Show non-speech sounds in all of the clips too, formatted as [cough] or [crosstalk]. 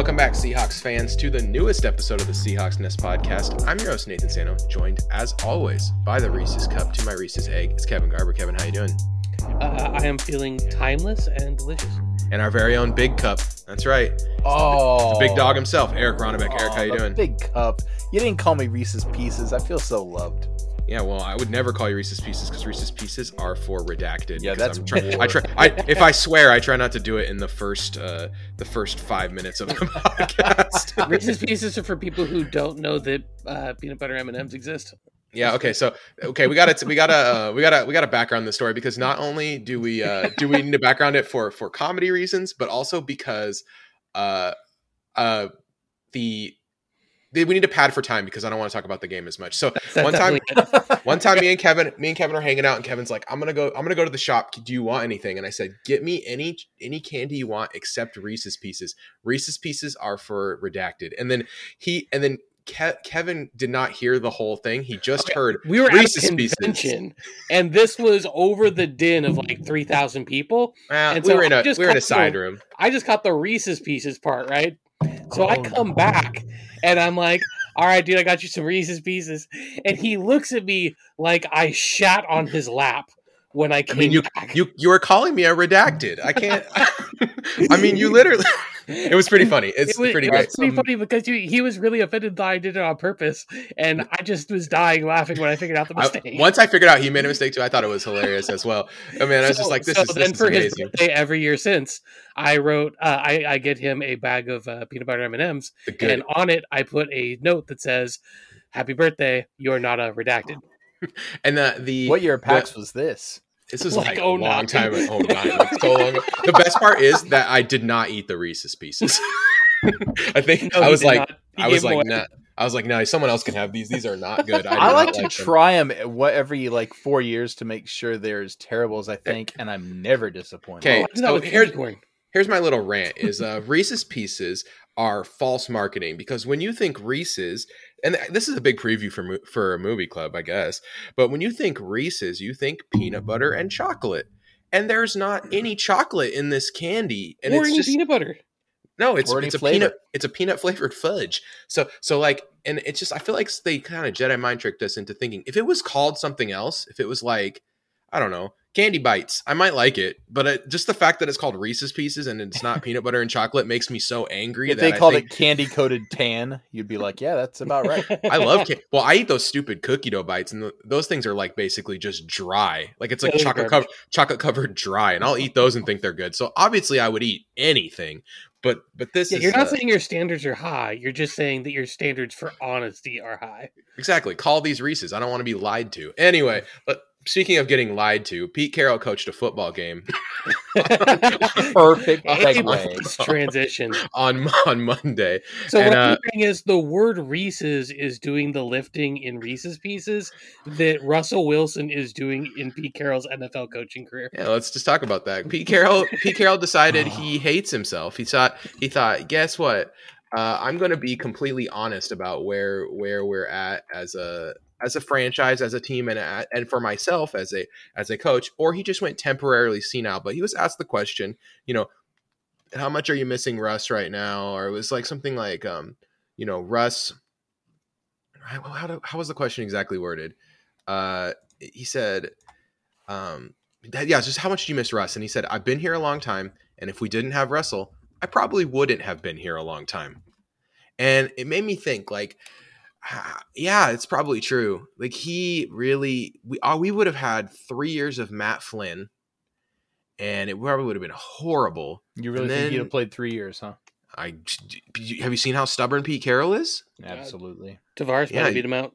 Welcome back, Seahawks fans, to the newest episode of the Seahawks Nest podcast. I'm your host, Nathan Sano, joined as always by the Reese's Cup to my Reese's Egg. It's Kevin Garber. Kevin, how you doing? Uh, I am feeling timeless and delicious. And our very own Big Cup. That's right. Oh, The big dog himself, Eric Ronnebeck. Eric, how you the doing? Big cup. You didn't call me Reese's Pieces. I feel so loved. Yeah, well, I would never call you Reese's Pieces because Reese's Pieces are for redacted. Yeah, that's I'm try- I try. I, if I swear, I try not to do it in the first uh, the first five minutes of the [laughs] podcast. [laughs] Reese's Pieces are for people who don't know that uh, peanut butter M and M's exist. Yeah. Okay. So okay, we got to we got to uh, we got to we got to background the story because not only do we uh, do we need to background it for for comedy reasons, but also because uh uh the the- we need to pad for time because I don't want to talk about the game as much. So [laughs] That's one time, [laughs] one time, me and Kevin, me and Kevin are hanging out, and Kevin's like, "I'm gonna go. I'm gonna go to the shop. Do you want anything?" And I said, "Get me any any candy you want except Reese's Pieces. Reese's Pieces are for redacted." And then he and then Ke- Kevin did not hear the whole thing. He just Okay, heard We were Reese's at a Pieces. convention, and this was over the din of like three thousand people. Well, And we so were in a we were in a side the- room. I just caught the Reese's Pieces part right, so I Oh, come no. back and I'm like, "All right, dude, I got you some Reese's Pieces," and he looks at me like I shat on his lap when I I came mean, you back. you you were calling me a redacted. I can't. [laughs] I mean, you literally. It was pretty funny. It's it was, pretty it great. was pretty funny because you, he was really offended that I did it on purpose, and I just was dying laughing when I figured out the I- mistake. once I figured out he made a mistake too, I thought it was hilarious as well. I mean, I was just like, "This so is this then is for his birthday every year since I wrote, uh, I, I get him a bag of uh, peanut butter M and M's, and on it I put a note that says, "Happy birthday, you're not a redacted." [laughs] And the the what year of the- was this? This was Like, like, oh, a long nine. time ago. Oh, nine, [laughs] like, so long. The best part is that I did not eat the Reese's pieces. [laughs] I think No, I was like, I was like, away. nah. I was like, no, someone else can have these. These are not good. I, I, like to them. try them what every like four years to make sure they're as terrible as I eh, think, and I'm never disappointed. Okay, Oh, I so here's- candy corn. Here's my little rant: is uh, Reese's Pieces are false marketing because when you think Reese's, and this is a big preview for for a movie club, I guess, but when you think Reese's, you think peanut butter and chocolate, and there's not any chocolate in this candy, and or it's any just peanut butter. No, it's it's a flavor. peanut it's a peanut flavored fudge. So so like and it's just I feel like they kind of Jedi mind tricked us into thinking if it was called something else, if it was like I don't know, candy bites, I might like it, but it, just the fact that it's called Reese's Pieces and it's not [laughs] peanut butter and chocolate makes me so angry If that they I called think, it candy coated tan, you'd be like, "Yeah, that's about right." [laughs] I love can- well, I eat those stupid cookie dough bites, and th those things are like basically just dry, like it's like Yeah, those chocolate covered, chocolate covered dry, and I'll eat those and think they're good. So obviously, I would eat anything, but but this Yeah, is you're not uh, saying your standards are high. You're just saying that your standards for honesty are high. Exactly. Call these Reese's. I don't want to be lied to. Anyway, but speaking of getting lied to, Pete Carroll coached a football game [laughs] Perfect A [laughs] segue. plus transition. on on Monday. So And, what uh, I'm hearing is the word Reese's is doing the lifting in Reese's pieces that Russell Wilson is doing in Pete Carroll's NFL coaching career. Yeah, let's just talk about that. Pete Carroll Pete Carroll decided he [sighs] hates himself. He thought he thought, guess what? Uh, I'm going to be completely honest about where where we're at as a as a franchise, as a team, and at, and for myself as a as a coach. Or he just went temporarily senile. But he was asked the question, you know, how much are you missing Russ right now? Or it was like something like, um, you know, Russ. How, how, do- how was the question exactly worded? Uh, he said, um, yeah, just how much do you miss Russ? And he said, I've been here a long time, and if we didn't have Russell, I probably wouldn't have been here a long time. And it made me think, like, yeah, it's probably true. Like he really, we uh, we would have had three years of Matt Flynn, and it probably would have been horrible. You really And think you'd have played three years, huh? I have you seen how stubborn Pete Carroll is? Absolutely. Tarvaris Yeah, might beat him out.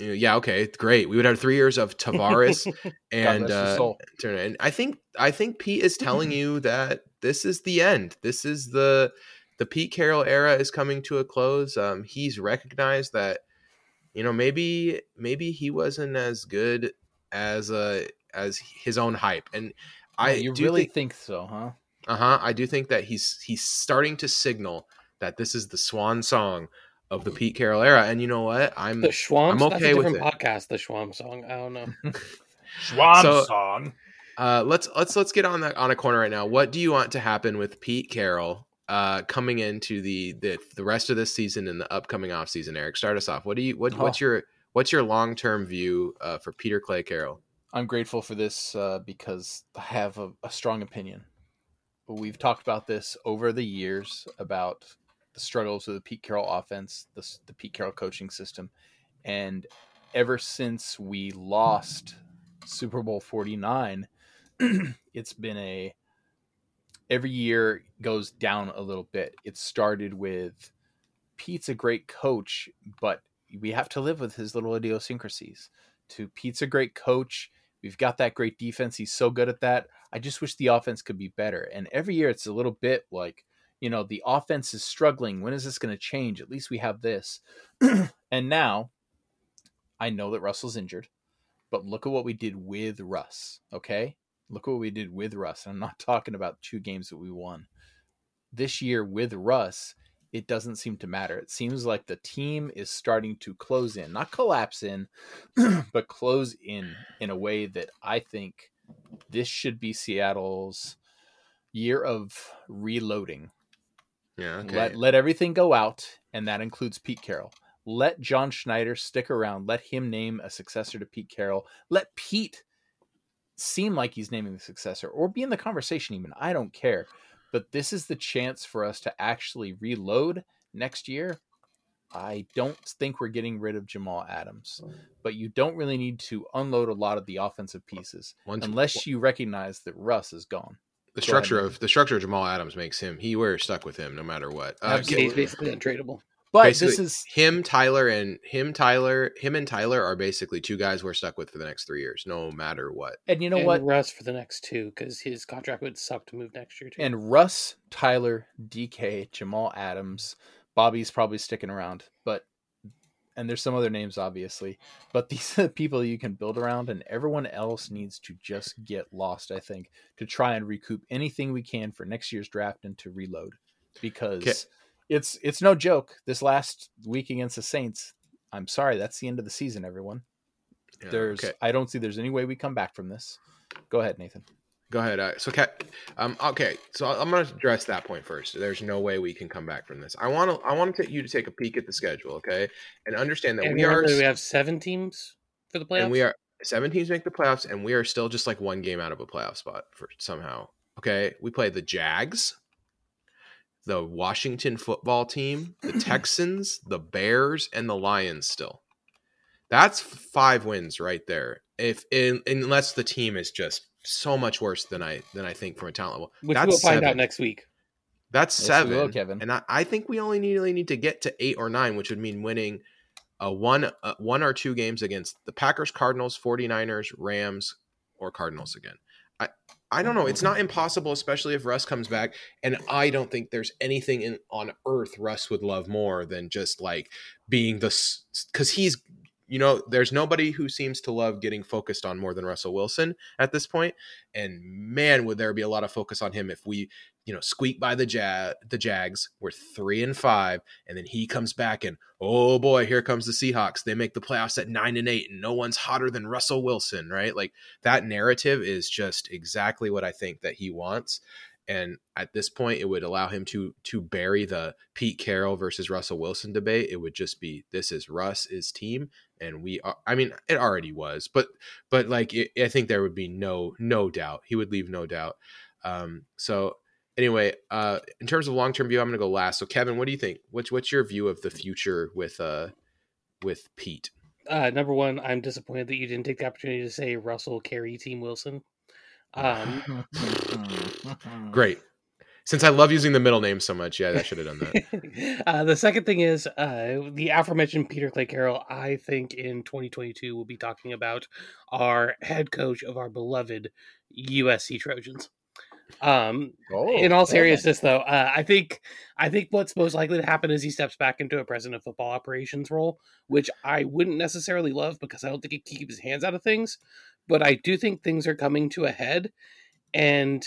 Uh, Yeah, okay, great. We would have three years of [laughs] Tarvaris and rest his uh, And I think I think Pete is telling [clears throat] you that this is the end. This is the the Pete Carroll era is coming to a close. Um, he's recognized that you know maybe maybe he wasn't as good as uh as his own hype. And I Yeah, you do really think, think so, huh? uh huh. I do think that he's he's starting to signal that this is the swan song of the Pete Carroll era. And you know what? I'm The Schwam. I'm That's okay a with different podcast. The Schwam song. I don't know. [laughs] [laughs] Schwab So- song. Uh, let's let's let's get on that on a corner right now. What do you want to happen with Pete Carroll uh, coming into the, the the rest of this season and the upcoming off season? Eric, start us off. What do you what, what's Oh. your what's your long term view uh, for Peter Clay Carroll? I'm grateful for this uh, because I have a, a strong opinion. We've talked about this over the years about the struggles of the Pete Carroll offense, the, the Pete Carroll coaching system, and ever since we lost Super Bowl 49, [clears throat] it's been a every year goes down a little bit. It started with Pete's a great coach, but we have to live with his little idiosyncrasies. To Pete's a great coach. We've got that great defense. He's so good at that. I just wish the offense could be better. And every year it's a little bit like, you know, the offense is struggling. When is this going to change? At least we have this. [clears throat] and now I know that Russell's injured, but look at what we did with Russ. Okay. Look what we did with Russ. I'm not talking about two games that we won. This year with Russ, it doesn't seem to matter. It seems like the team is starting to close in, not collapse in, [clears throat] but close in in a way that I think this should be Seattle's year of reloading. Yeah, okay. Let let everything go out, and that includes Pete Carroll. Let John Schneider stick around. Let him name a successor to Pete Carroll. Let Pete seem like he's naming the successor or be in the conversation even. I don't care. But this is the chance for us to actually reload next year. I don't think we're getting rid of Jamal Adams, but you don't really need to unload a lot of the offensive pieces Once, unless you recognize that Russ is gone. the go structure ahead. of the structure of Jamal Adams makes him he we're stuck with him no matter what. Uh, Absolutely. He's basically untradeable. But Basically, this is him, Tyler, and him, Tyler, him and Tyler are basically two guys we're stuck with for the next three years, no matter what. and you know and what? Russ for the next two because his contract would suck to move next year too. And Russ, Tyler, DK, Jamal Adams, Bobby's probably sticking around, but and there's some other names obviously, but [laughs] these are the people you can build around, and everyone else needs to just get lost. I think to try and recoup anything we can for next year's draft and to reload, because Okay. It's it's no joke. This last week against the Saints, I'm sorry, that's the end of the season. Everyone, Yeah, there's okay. I don't see there's any way we come back from this. Go ahead, Nathan. Go ahead. Uh, so, Kat, um, okay. So I'm going to address that point first. There's no way we can come back from this. I want to. I want to you to take a peek at the schedule, okay, and understand that and we are. we have seven teams for the playoffs. and we are seven teams make the playoffs, and we are still just like one game out of a playoff spot for somehow. Okay, we play the Jags, the Washington football team, the [clears throat] Texans, the Bears, and the Lions. Still, that's five wins right there. If in, unless the team is just so much worse than I than I think from a talent level, which that's we'll find seven. out next week. That's Yes, seven, will, Kevin. and I, I think we only need, really need to get to eight or nine, which would mean winning a one uh, one or two games against the Packers, Cardinals, 49ers, Rams, or Cardinals again. I I don't know. It's mm-hmm. not impossible, especially if Russ comes back. And I don't think there's anything in on earth Russ would love more than just like being the because he's you know there's nobody who seems to love getting focused on more than Russell Wilson at this point. And man, would there be a lot of focus on him if we you know squeak by the ja- the Jags. We're three and five, and then he comes back and oh boy, here comes the Seahawks. They make the playoffs at nine and eight, and no one's hotter than Russell Wilson, right? Like that narrative is just exactly what I think that he wants. And at this point, it would allow him to to bury the Pete Carroll versus Russell Wilson debate. It would just be this is Russ's team, and we are. I mean, it already was, but but like it, I think there would be no no doubt he would leave no doubt. Um, so anyway, uh, in terms of long term view, I'm going to go last. So Kevin, what do you think? What's what's your view of the future with uh with Pete? Uh, number one, I'm disappointed that you didn't take the opportunity to say Russell Carrington Wilson. Um, [laughs] Great. Since I love using the middle name so much, yeah, I [laughs] should have done that. uh, the second thing is uh, the aforementioned Peter Clay Carroll. I think in 2022 we'll be talking about our head coach of our beloved USC Trojans. Um, Oh, in all seriousness, though, uh, I think I think what's most likely to happen is he steps back into a president of football operations role, which I wouldn't necessarily love because I don't think he keeps his hands out of things. But I do think things are coming to a head, and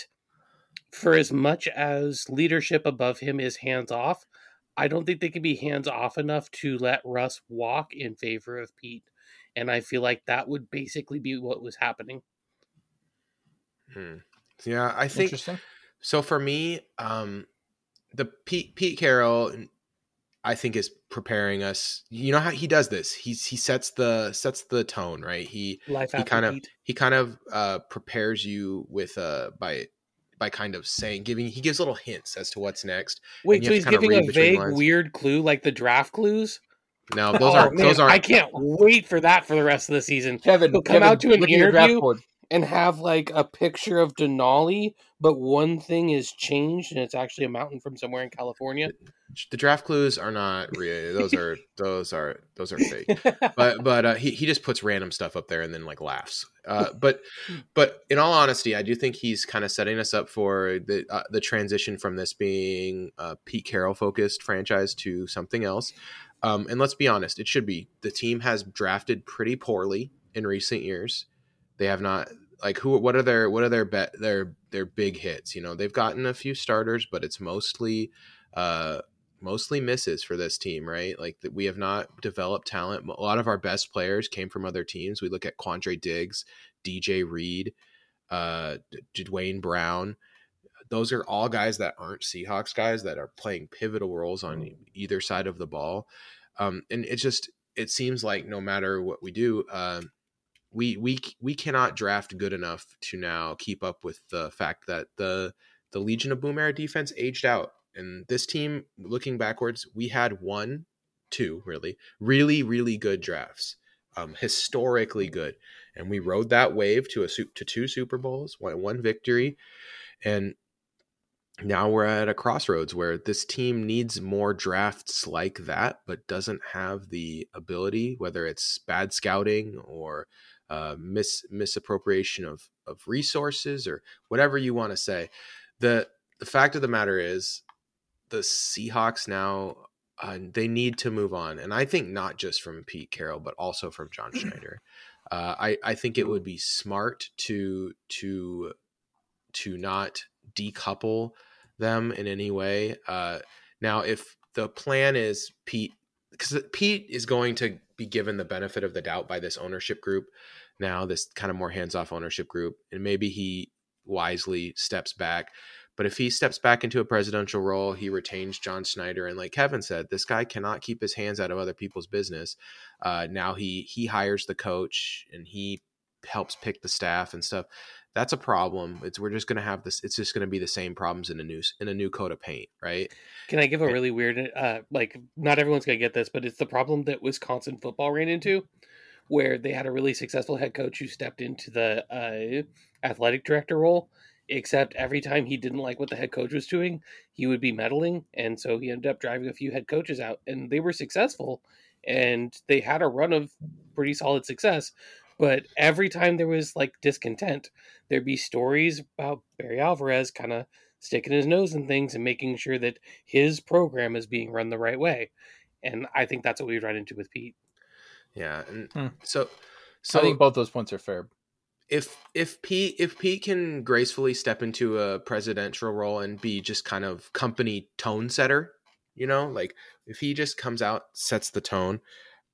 for as much as leadership above him is hands off, I don't think they can be hands off enough to let Russ walk in favor of Pete. And I feel like that would basically be what was happening. Hmm. Yeah, I think So for me, um, the Pete Pete Carroll, I think is preparing us. You know how he does this. He's he sets the sets the tone right. He Life he kind of Pete. he kind of uh prepares you with uh by by kind of saying giving he gives little hints as to what's next. Wait, you so he's giving a vague, lines. weird clue like the draft clues. No, [laughs] those Oh, aren't man, those aren't I can't wait for that for the rest of the season. Kevin, He'll come Kevin, out to an look at your draft interview. And have like a picture of Denali, but one thing is changed and it's actually a mountain from somewhere in California. the draft clues are not real. Those are [laughs] those are those are fake. but but uh, he he just puts random stuff up there and then like laughs. Uh, but [laughs] but in all honesty, I do think he's kind of setting us up for the uh, the transition from this being a Pete Carroll focused franchise to something else. Um, and let's be honest, it should be. The team has drafted pretty poorly in recent years. They have not like who what are their what are their bet their their big hits? You know they've gotten a few starters but it's mostly uh mostly misses for this team right? Like that we have not developed talent. A lot of our best players came from other teams. We look at Quandre Diggs DJ Reed uh Duane Brown. Those are all guys that aren't Seahawks guys that are playing pivotal roles on either side of the ball. Um and it just it seems like no matter what we do um we we we cannot draft good enough to now keep up with the fact that the the Legion of Boom era defense aged out. And this team, looking backwards, we had one, two really, really, really good drafts, um, historically good, and we rode that wave to a to two Super Bowls, one one victory, and now we're at a crossroads where this team needs more drafts like that, but doesn't have the ability, whether it's bad scouting or uh, mis misappropriation of of resources or whatever you want to say. the The fact of the matter is, the Seahawks now uh, they need to move on, and I think not just from Pete Carroll, but also from John [clears throat] Schneider. Uh, I I think it would be smart to to to not decouple them in any way. Uh, now, if the plan is Pete, because Pete is going to be given the benefit of the doubt by this ownership group now, this kind of more hands off ownership group, and maybe he wisely steps back. But if he steps back into a presidential role, he retains John Schneider, and like Kevin said, this guy cannot keep his hands out of other people's business. Uh, now he he hires the coach and he helps pick the staff and stuff. That's a problem. It's we're just gonna have this. It's just gonna be the same problems in a new in a new coat of paint, right? Can I give a really weird, uh, like, not everyone's going to get this, but it's the problem that Wisconsin football ran into, where they had a really successful head coach who stepped into the uh, athletic director role, except every time he didn't like what the head coach was doing, he would be meddling. And so he ended up driving a few head coaches out, and they were successful, and they had a run of pretty solid success. But every time there was like discontent, there'd be stories about Barry Alvarez kind of sticking his nose in things and making sure that his program is being run the right way. And I think that's what we would run into with Pete. Yeah, and Hmm. so So I think both those points are fair. if if Pete if Pete can gracefully step into a presidential role and be just kind of company tone setter, you know, like if he just comes out, sets the tone,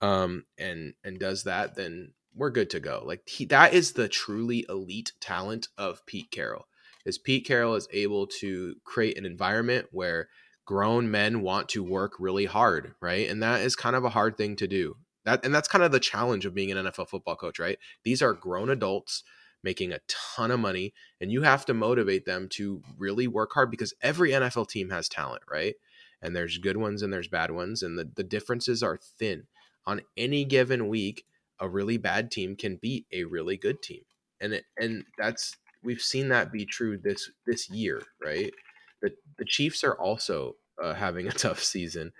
um, and and does that, then we're good to go. Like he, that is the truly elite talent of Pete Carroll. Is Pete Carroll is able to create an environment where grown men want to work really hard, right? And that is kind of a hard thing to do. That and that's kind of the challenge of being an NFL football coach, right? These are grown adults making a ton of money and you have to motivate them to really work hard because every NFL team has talent, right? And there's good ones and there's bad ones and the, the differences are thin. On any given week, a really bad team can beat a really good team. And it, and that's we've seen that be true this this year, right? The the Chiefs are also uh, having a [laughs] tough season.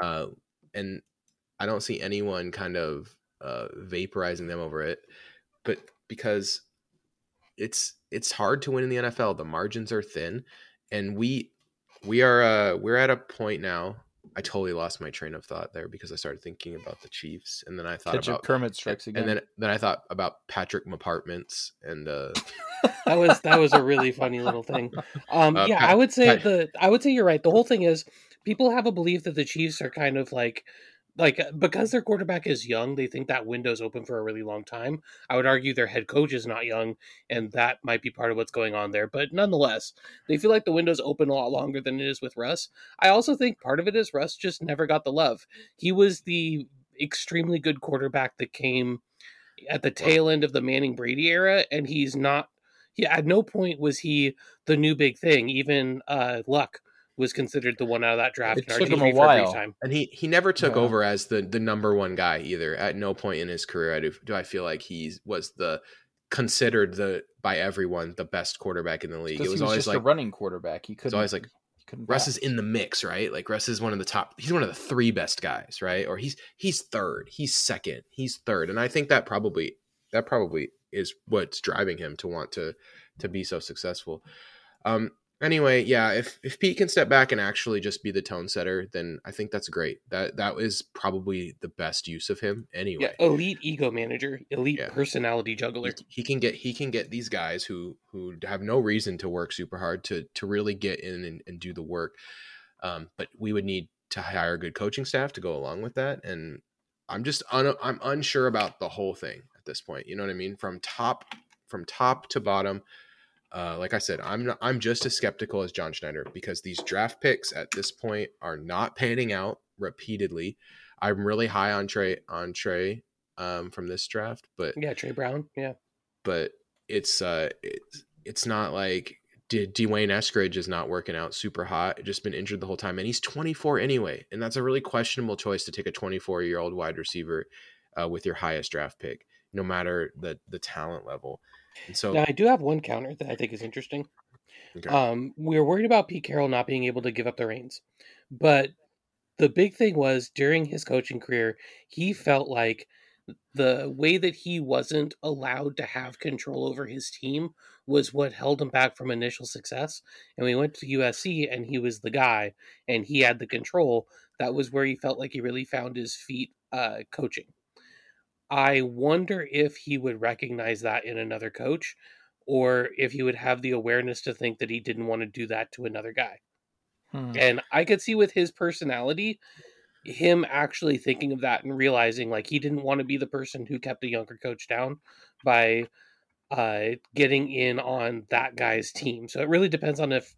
Uh, and I don't see anyone kind of uh, vaporizing them over it, but because it's it's hard to win in the NFL. The margins are thin, and we we are uh, we're at a point now. I totally lost my train of thought there because I started thinking about the Chiefs, and then I thought Ketchup about Kermit strikes again. and then then I thought about Patrick Apartments and uh, [laughs] That was that was a really funny little thing. Um, Uh, yeah, Pat- I would say Pat- the I would say you're right. The whole thing is people have a belief that the Chiefs are kind of like like because their quarterback is young, they think that window's open for a really long time. I would argue their head coach is not young, and that might be part of what's going on there. But nonetheless, they feel like the window's open a lot longer than it is with Russ. I also think part of it is Russ just never got the love. He was the extremely good quarterback that came at the tail end of the Manning Brady era, and he's not. He at no point was he the new big thing. Even uh, Luck was considered the one out of that draft. It in our took him a while. time. And he he never took Yeah. over as the the number one guy either. At no point in his career I do, do I feel like he was the considered the by everyone the best quarterback in the league. It was, he was always just like a running quarterback. He couldn't. always like, he couldn't Russ is in the mix, right? Like Russ is one of the top. He's one of the three best guys, right? Or he's he's third. He's second. He's third. And I think that probably that probably is what's driving him to want to to be so successful. Um. Anyway, yeah. If if Pete can step back and actually just be the tone setter, then I think that's great. That that is probably the best use of him. Anyway, Yeah, elite ego manager, elite Yeah. personality juggler. he, he can get he can get these guys who who have no reason to work super hard to to really get in and, and do the work um, but we would need to hire good coaching staff to go along with that and i'm just un, i'm unsure about the whole thing at this point you know what i mean from top from top to bottom uh, like I said, I'm not, I'm just as skeptical as John Schneider because these draft picks at this point are not panning out repeatedly. I'm really high on Tre on Tre um, from this draft, but Yeah, Tre Brown. Yeah. but it's uh it's it's not like did D'Wayne Eskridge is not working out super hot, just been injured the whole time, and he's 24 anyway, and that's a really questionable choice to take a 24 year old wide receiver uh, with your highest draft pick, no matter the the talent level. And so, Now I do have one counter that I think is interesting. okay. Um, we were worried about Pete Carroll not being able to give up the reins, but the big thing was during his coaching career, he felt like the way that he wasn't allowed to have control over his team was what held him back from initial success. And we went to USC and he was the guy and he had the control. That was where he felt like he really found his feet uh, coaching. I wonder if he would recognize that in another coach or if he would have the awareness to think that he didn't want to do that to another guy. Hmm. And I could see with his personality, him actually thinking of that and realizing like he didn't want to be the person who kept a younger coach down by uh, getting in on that guy's team. So it really depends on if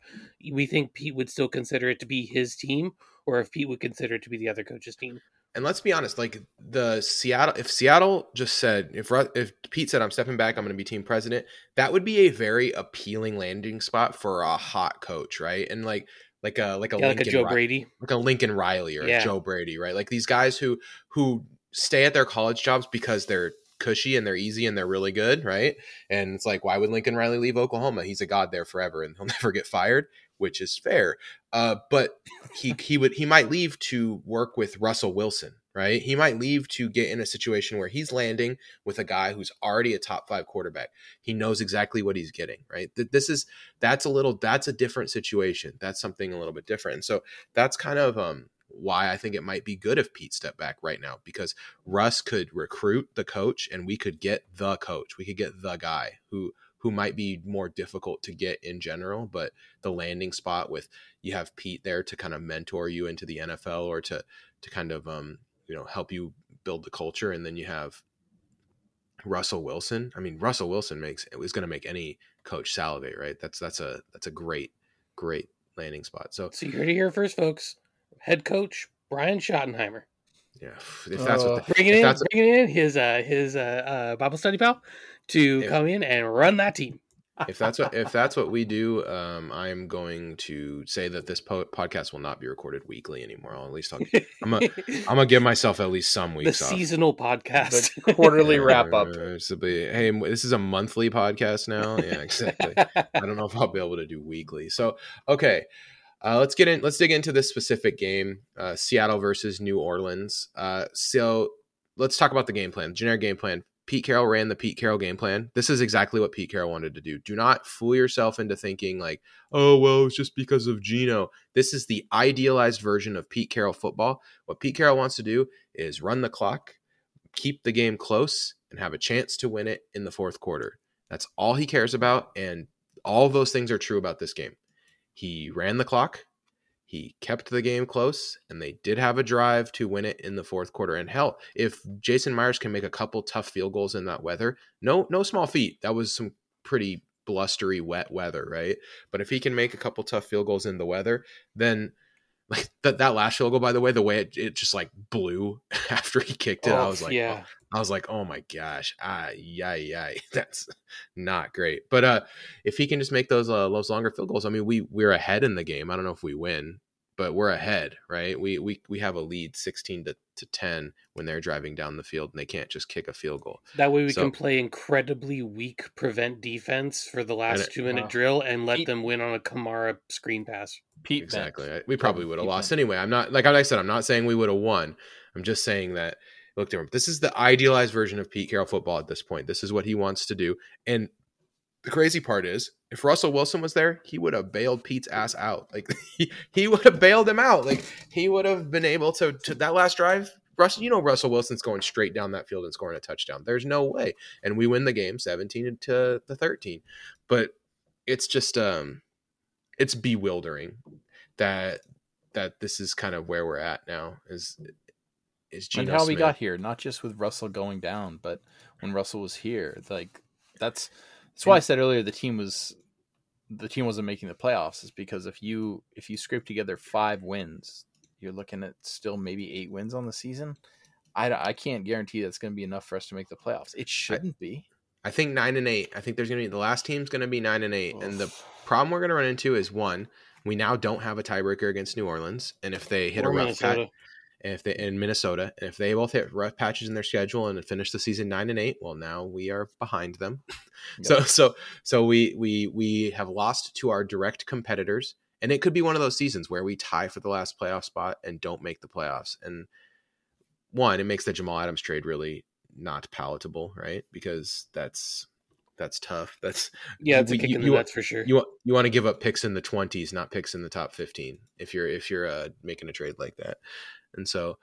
we think Pete would still consider it to be his team or if Pete would consider it to be the other coach's team. And let's be honest, like the Seattle, if Seattle just said, if if Pete said I'm stepping back, I'm going to be team president, that would be a very appealing landing spot for a hot coach, right? And like like a like a Yeah, like a Joe Brady. like a Lincoln Riley or Yeah. a Joe Brady, right? Like these guys who who stay at their college jobs because they're cushy and they're easy and they're really good, right? And it's like, why would Lincoln Riley leave Oklahoma? He's a god there forever and he'll [laughs] never get fired, which is fair. Uh, but he [laughs] he would he might leave to work with Russell Wilson, right? He might leave to get in a situation where he's landing with a guy who's already a top five quarterback. He knows exactly what he's getting, right? Th- This is that's a little that's a different situation. That's something a little bit different. And so that's kind of um why I think it might be good if Pete stepped back right now because Russ could recruit the coach and we could get the coach. We could get the guy who who might be more difficult to get in general, but the landing spot with you have Pete there to kind of mentor you into the NFL or to to kind of um you know help you build the culture and then you have Russell Wilson. I mean Russell Wilson makes it was going to make any coach salivate, right? That's that's a that's a great great landing spot. So So you heard it here first, folks. Head coach Brian Schottenheimer. yeah, if that's what the, Bringing If in, that's- bringing in his uh, his uh, uh, Bible study pal to If- come in and run that team. if that's what if that's what we do, um, I'm going to say that this po- podcast will not be recorded weekly anymore. I'll at least I'll, I'm gonna [laughs] I'm gonna give myself at least some the weeks off. seasonal podcast. The quarterly wrap up. Uh, be- hey, this is a monthly podcast now. Yeah, exactly. [laughs] I don't know if I'll be able to do weekly. So okay, uh, let's get in. Let's dig into this specific game, uh, Seattle versus New Orleans. Uh, so let's talk about the game plan, generic game plan. Pete Carroll ran the Pete Carroll game plan. This is exactly what Pete Carroll wanted to do. Do not fool yourself into thinking like, oh well, it's just because of Geno. This is the idealized version of Pete Carroll football. What Pete Carroll wants to do is run the clock, keep the game close, and have a chance to win it in the fourth quarter. That's all he cares about, and all those things are true about this game. He ran the clock. He kept the game close and they did have a drive to win it in the fourth quarter. And hell if jason myers can make a couple tough field goals in that weather no no small feat. That was some pretty blustery wet weather right? But if he can make a couple tough field goals in the weather then [laughs] like that that last field goal by the way the way it, it just like blew [laughs] after he kicked it Oh, i was like yeah. Oh. I was like, oh my gosh, ah, yeah, yeah, [laughs] that's not great. But uh, if he can just make those uh, those longer field goals, I mean, we we're ahead in the game. I don't know if we win, but we're ahead, right? We we we have a lead, sixteen to, to ten, when they're driving down the field, and they can't just kick a field goal. That way we So- can play incredibly weak prevent defense for the last it- two minute wow. drill and let Pete- them win on a Kamara screen pass. Pete exactly. Bent. I- We probably would have lost them. anyway. I'm not like I said. I'm not saying we would have won. I'm just saying that look different. This is the idealized version of Pete Carroll football at this point. This is what he wants to do. And the crazy part is, if Russell Wilson was there, he would have bailed Pete's ass out. Like [laughs] he, he would have bailed him out. Like he would have been able to to that last drive. Russell, you know Russell Wilson's going straight down that field and scoring a touchdown. There's no way. And we win the game 17 to the 13. But it's just um it's bewildering that that this is kind of where we're at now is is and Geno how we got here, not just with Russell going down, but when Russell was here, like that's that's why I said earlier the team was the team wasn't making the playoffs is because if you if you scrape together five wins, you're looking at still maybe eight wins on the season. I, I can't guarantee that's going to be enough for us to make the playoffs. It shouldn't be. I think 9 and 8. I think there's going to be the last team's going to be 9 and 8 and the problem we're going to run into is one we now don't have a tiebreaker against New Orleans and if they hit Or a rough patch Minnesota. And if they in Minnesota and if they both hit rough patches in their schedule and finish the season 9 and 8 well now we are behind them. [laughs] So so so we we we have lost to our direct competitors and it could be one of those seasons where we tie for the last playoff spot and don't make the playoffs. And one it makes the Jamal Adams trade really not palatable right? Because that's that's tough. That's Yeah, it's a we- kick you- in the you- nuts for sure. you want you want to give up picks in the 20s not picks in the top 15 if you're if you're uh, making a trade like that and so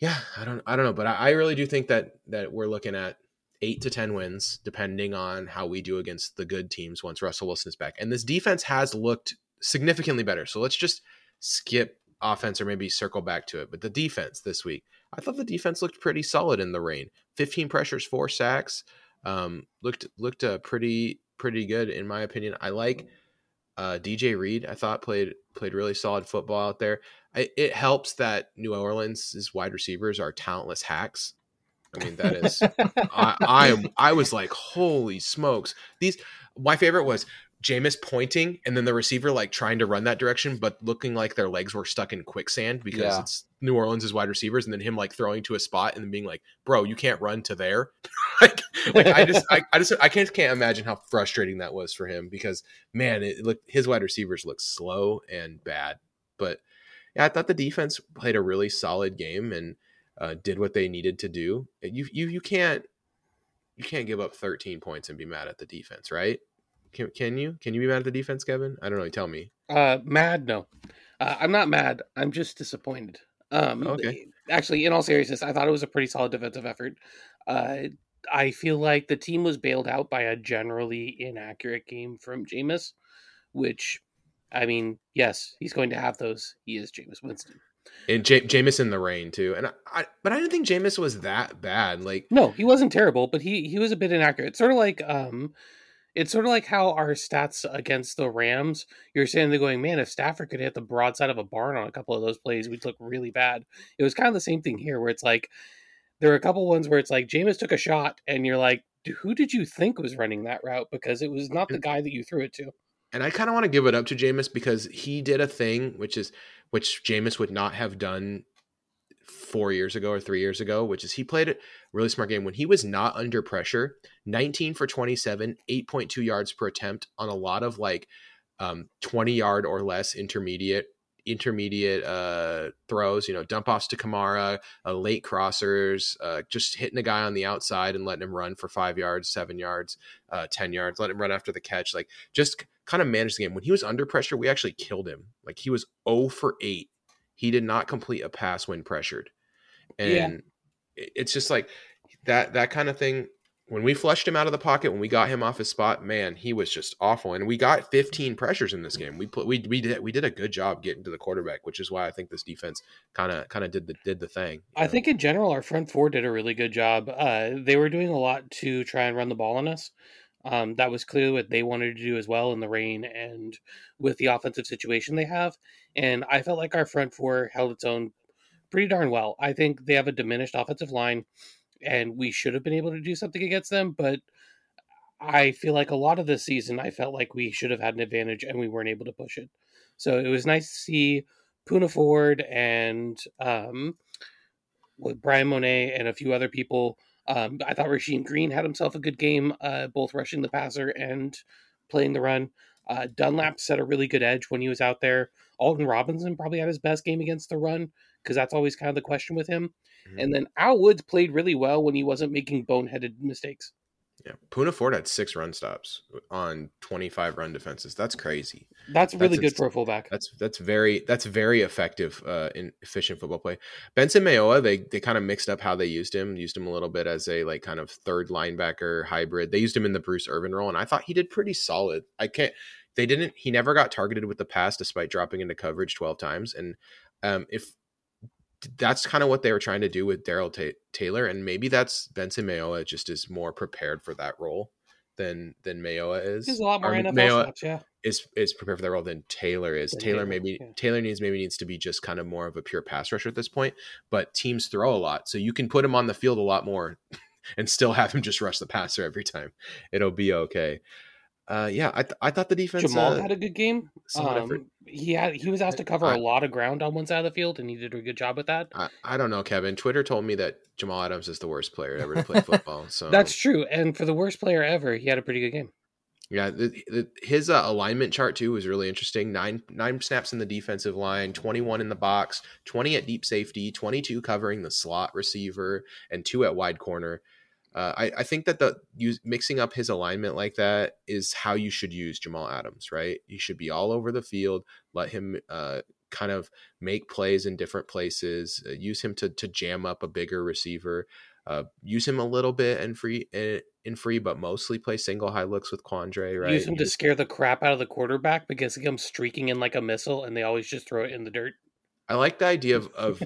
yeah i don't i don't know but I, I really do think that that we're looking at eight to ten wins depending on how we do against the good teams once russell wilson is back. And this defense has looked significantly better. So let's just skip offense or maybe circle back to it. But the defense this week i thought the defense looked pretty solid in the rain. 15 pressures four sacks um, looked looked uh, pretty pretty good in my opinion. I like uh, DJ Reed. I thought played played really solid football out there. I, it helps that New Orleans' wide receivers are talentless hacks. I mean that is [laughs] I, I am I was like holy smokes these my favorite was Jameis pointing and then the receiver like trying to run that direction but looking like their legs were stuck in quicksand because Yeah. it's New Orleans' wide receivers and then him like throwing to a spot and then being like bro you can't run to there. [laughs] Like like I just I, I just I can't can't imagine how frustrating that was for him because man it look his wide receivers look slow and bad. But yeah I thought the defense played a really solid game and uh, did what they needed to do. You you you can't you can't give up 13 points and be mad at the defense right can, can you can you be mad at the defense Kevin I don't know tell me Uh, mad? No, uh, I'm not mad. I'm just disappointed. Um, Okay. Actually, in all seriousness, I thought it was a pretty solid defensive effort. Uh, I feel like the team was bailed out by a generally inaccurate game from Jameis, which, I mean, yes, he's going to have those. He is Jameis Winston. and J- Jameis in the rain too and I, I but I didn't think Jameis was that bad like No, he wasn't terrible, but he he was a bit inaccurate. Sort of like um it's sort of like how our stats against the Rams, you're saying they're going, man, if Stafford could hit the broadside of a barn on a couple of those plays, we'd look really bad. It was kind of the same thing here where it's like there were a couple ones where it's like Jameis took a shot and you're like, who did you think was running that route? Because it was not the mm-hmm. guy that you threw it to. and I kind of want to give it up to Jameis because he did a thing which is which Jameis would not have done four years ago or three years ago, which is he played a really smart game when he was not under pressure. 19 for 27, 8.2 yards per attempt on a lot of like um, 20 yard or less intermediate intermediate uh throws you know dump offs to kamara uh, late crossers uh just hitting a guy on the outside and letting him run for five yards seven yards uh 10 yards let him run after the catch like just kind of manage the game when he was under pressure we actually killed him like he was 0 for 8 he did not complete a pass when pressured and Yeah. it's just like that that kind of thing when we flushed him out of the pocket, when we got him off his spot, man, he was just awful. And we got 15 pressures in this game. We put we we did we did a good job getting to the quarterback, which is why I think this defense kind of kind of did the did the thing. I know? think in general our front four did a really good job. Uh, they were doing a lot to try and run the ball on us. Um, that was clearly what they wanted to do as well in the rain and with the offensive situation they have. And I felt like our front four held its own pretty darn well. I think they have a diminished offensive line and we should have been able to do something against them. But I feel like a lot of this season, I felt like we should have had an advantage and we weren't able to push it. So it was nice to see Poona Ford and um, with Bryan Mone and a few other people. Um, I thought Rasheem Green had himself a good game, uh, both rushing the passer and playing the run. Uh, Dunlap set a really good edge when he was out there. Alton Robinson probably had his best game against the run because that's always kind of the question with him. Mm-hmm. And then Al Woods played really well when he wasn't making boneheaded mistakes. Yeah, Poona Ford had six run stops on twenty-five run defenses. That's crazy. That's really that's good for a fullback. That's that's very that's very effective uh, in efficient football play. Benson Mayowa, they they kind of mixed up how they used him. Used him a little bit as a like kind of third linebacker hybrid. They used him in the Bruce Irvin role, and I thought he did pretty solid. I can't. They didn't. He never got targeted with the pass, despite dropping into coverage twelve times. And um, if that's kind of what they were trying to do with Darrell Taylor, and maybe that's Benson Mayowa just is more prepared for that role than than Mayowa is. He's a lot more NFL snaps, yeah. Is is prepared for that role than Taylor is. Than Taylor, Taylor maybe yeah. Taylor needs maybe needs to be just kind of more of a pure pass rusher at this point, but teams throw a lot, so you can put him on the field a lot more [laughs] and still have him just rush the passer every time. It'll be okay uh, yeah, I, th- I thought the defense. Jamal uh, had a good game. Um, he had he was asked to cover I, a lot of ground on one side of the field, and he did a good job with that. I, I don't know, Kevin. Twitter told me that Jamal Adams is the worst player ever to play football. [laughs] So that's true. And for the worst player ever, he had a pretty good game. Yeah, the, the, his uh, alignment chart too was really interesting. Nine nine snaps in the defensive line, twenty one in the box, twenty at deep safety, twenty two covering the slot receiver, and two at wide corner. Uh, I, I, think that the use, mixing up his alignment like that is how you should use Jamal Adams, right? He should be all over the field. Let him uh, kind of make plays in different places. Uh, use him to to jam up a bigger receiver. Uh, use him a little bit in free in, in, free, but mostly play single high looks with Quandre. Right? Use him to scare the crap out of the quarterback because he comes streaking in like a missile, and they always just throw it in the dirt. I like the idea of of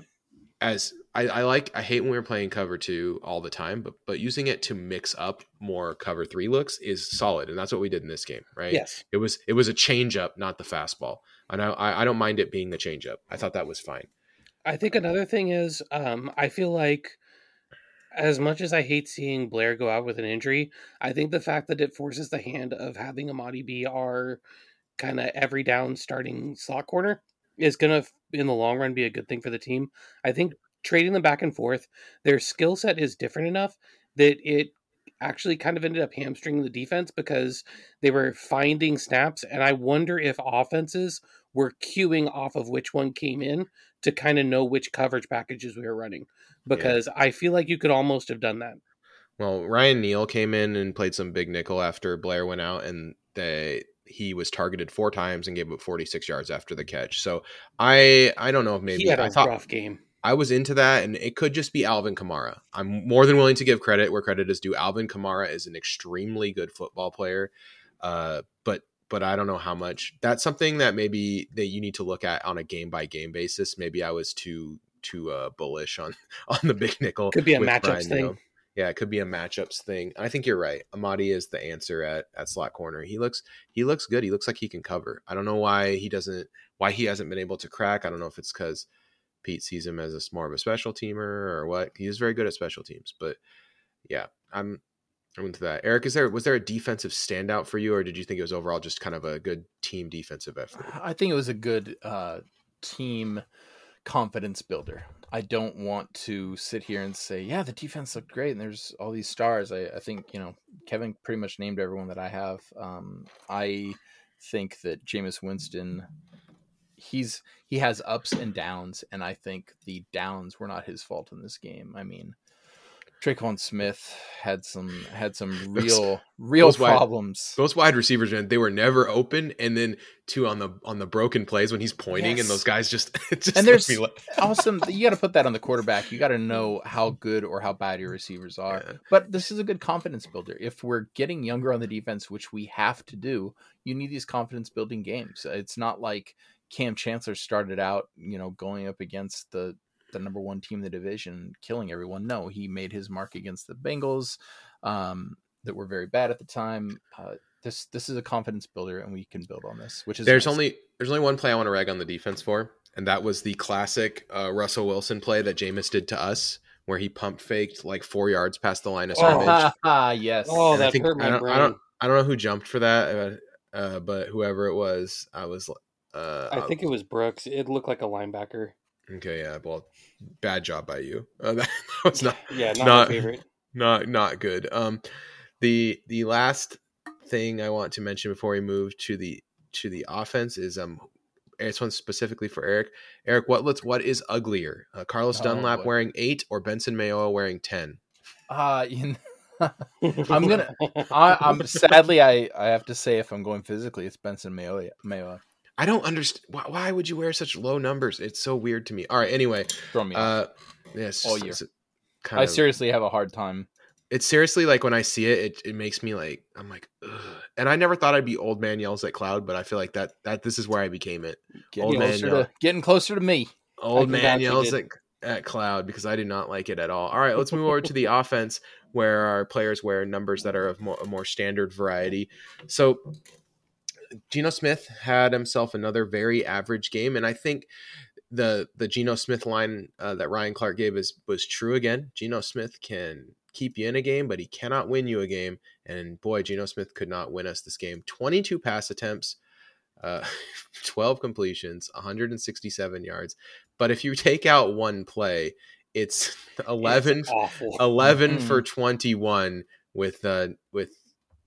as I, I, like I hate when we are playing cover two all the time, but but using it to mix up more cover three looks is solid, and that's what we did in this game, right? Yes, it was it was a change up, not the fastball, and I I don't mind it being the change up. I thought that was fine. I think another thing is um, I feel like as much as I hate seeing Blair go out with an injury, I think the fact that it forces the hand of having Amadi be our kind of every down starting slot corner is going to in the long run be a good thing for the team. I think trading them back and forth, their skill set is different enough that it actually kind of ended up hamstringing the defense because they were finding snaps. And I wonder if offenses were queuing off of which one came in to kind of know which coverage packages we were running. Because yeah. I feel like you could almost have done that. Well, Ryan Neal came in and played some big nickel after Blair went out, and they he was targeted four times and gave up 46 yards after the catch. So I I don't know if maybe he had a I thought, rough game. I was into that, and it could just be Alvin Kamara. I'm more than willing to give credit where credit is due. Alvin Kamara is an extremely good football player, uh, but but I don't know how much. That's something that maybe that you need to look at on a game by game basis. Maybe I was too too uh, bullish on [laughs] on the big nickel. Could be a matchup thing. Yeah, it could be a matchups thing. I think you're right. Amadi is the answer at at slot corner. He looks he looks good. He looks like he can cover. I don't know why he doesn't why he hasn't been able to crack. I don't know if it's because Pete sees him as a more of a special teamer or what. He is very good at special teams, but yeah, I'm I'm into that. Eric, is there was there a defensive standout for you, or did you think it was overall just kind of a good team defensive effort? I think it was a good uh, team confidence builder. I don't want to sit here and say, yeah, the defense looked great and there's all these stars. I, I think, you know, Kevin pretty much named everyone that I have. Um, I think that Jameis Winston he's he has ups and downs, and I think the downs were not his fault in this game. I mean, Tre'Quan Smith had some had some [laughs] real real those wide- problems. Those wide receivers, man, they were never open. And then two on the on the broken plays when he's pointing, Yes. and those guys just [laughs] just And there's- awesome. You got to put that on the quarterback. You got to know how good or how bad your receivers are. Yeah. But this is a good confidence builder. If we're getting younger on the defense, which we have to do, you need these confidence building games. It's not like Kam Chancellor started out, you know, going up against the the number one team in the division, killing everyone. No, he made his mark against the Bengals, um, that were very bad at the time. Uh, this this is a confidence builder, and we can build on this. Which is there's nice. only there's only one play I want to rag on the defense for, and that was the classic uh, Russell Wilson play that Jameis did to us, where he pump faked like four yards past the line of Oh. scrimmage. [laughs] Ah, yes. Oh, And I that think- hurt my I don't, brain. I don't I don't know who jumped for that, uh, uh, but whoever it was, I was. Uh, I think it was Brooks. It looked like a linebacker. Okay, yeah. Well, bad job by you. [laughs] Uh, that, that was not yeah, not, not- my favorite. not not good. Um, the the last thing I want to mention before we move to the to the offense is um, this one's specifically for Eric. Eric, what looks what is uglier, uh, Carlos Oh, Dunlap boy. wearing eight or Benson Mayowa wearing ten? Uh, you know, [laughs] I'm gonna- [laughs] I, I'm sadly I, I have to say if I'm going physically, it's Benson Mayo. Mayo. I don't understand why, why would you wear such low numbers? It's so weird to me. All right, anyway, Throw me. uh, yes, All year. I of- seriously have a hard time. it's seriously like when I see it, it, it makes me like I'm like, Ugh. and I never thought I'd be old man yells at cloud, but I feel like that that this is where I became it. Getting Old man closer yell. to getting closer to me. Old man yells at, at cloud because I do not like it at all. All right, let's move over to the [laughs] offense where our players wear numbers that are of more, a more standard variety. So Geno Smith had himself another very average game, and I think the the Geno Smith line uh, that Ryan Clark gave is was true again. Geno Smith can keep you in a game, but he cannot win you a game. And boy, Geno Smith could not win us this game. Twenty two pass attempts, uh, [laughs] twelve completions, one hundred and sixty seven yards. But if you take out one play, it's [laughs] eleven It's awful. 11 Mhm. for 21 with uh with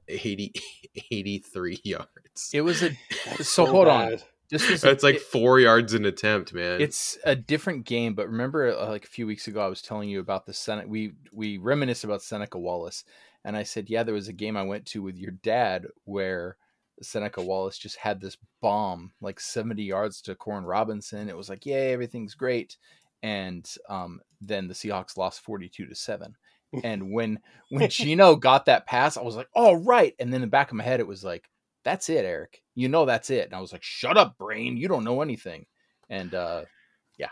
80 [laughs] 83 yards It was a That's so hold on. This was that's like it- four yards an attempt man It's a different game, but remember, uh, like a few weeks ago, I was telling you about the Senate. We we reminisced about Seneca Wallace, and I said, yeah, there was a game I went to with your dad where Seneca Wallace just had this bomb, like seventy yards to Koren Robinson. It was like, yay, everything's great, and um, then the Seahawks lost forty two to seven. [laughs] And when when Geno got that pass, I was like, "Oh right!" And then in the back of my head, it was like, "That's it, Eric. You know that's it." And I was like, "Shut up, brain! You don't know anything." And uh, yeah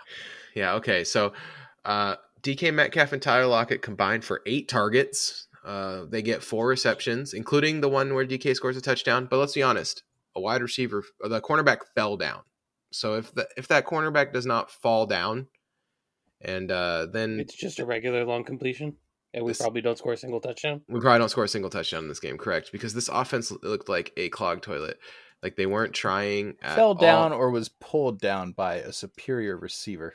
Yeah. okay so uh dk metcalf and tyler lockett combined for eight targets uh they get four receptions including the one where dk scores a touchdown but let's be honest a wide receiver the cornerback fell down so if the if that cornerback does not fall down and uh then It's just a regular long completion, and we This- probably don't score a single touchdown. We probably don't score a single touchdown in this game, correct? Because this offense looked like a clogged toilet. Like they weren't trying. At fell down all. or was pulled down by a superior receiver.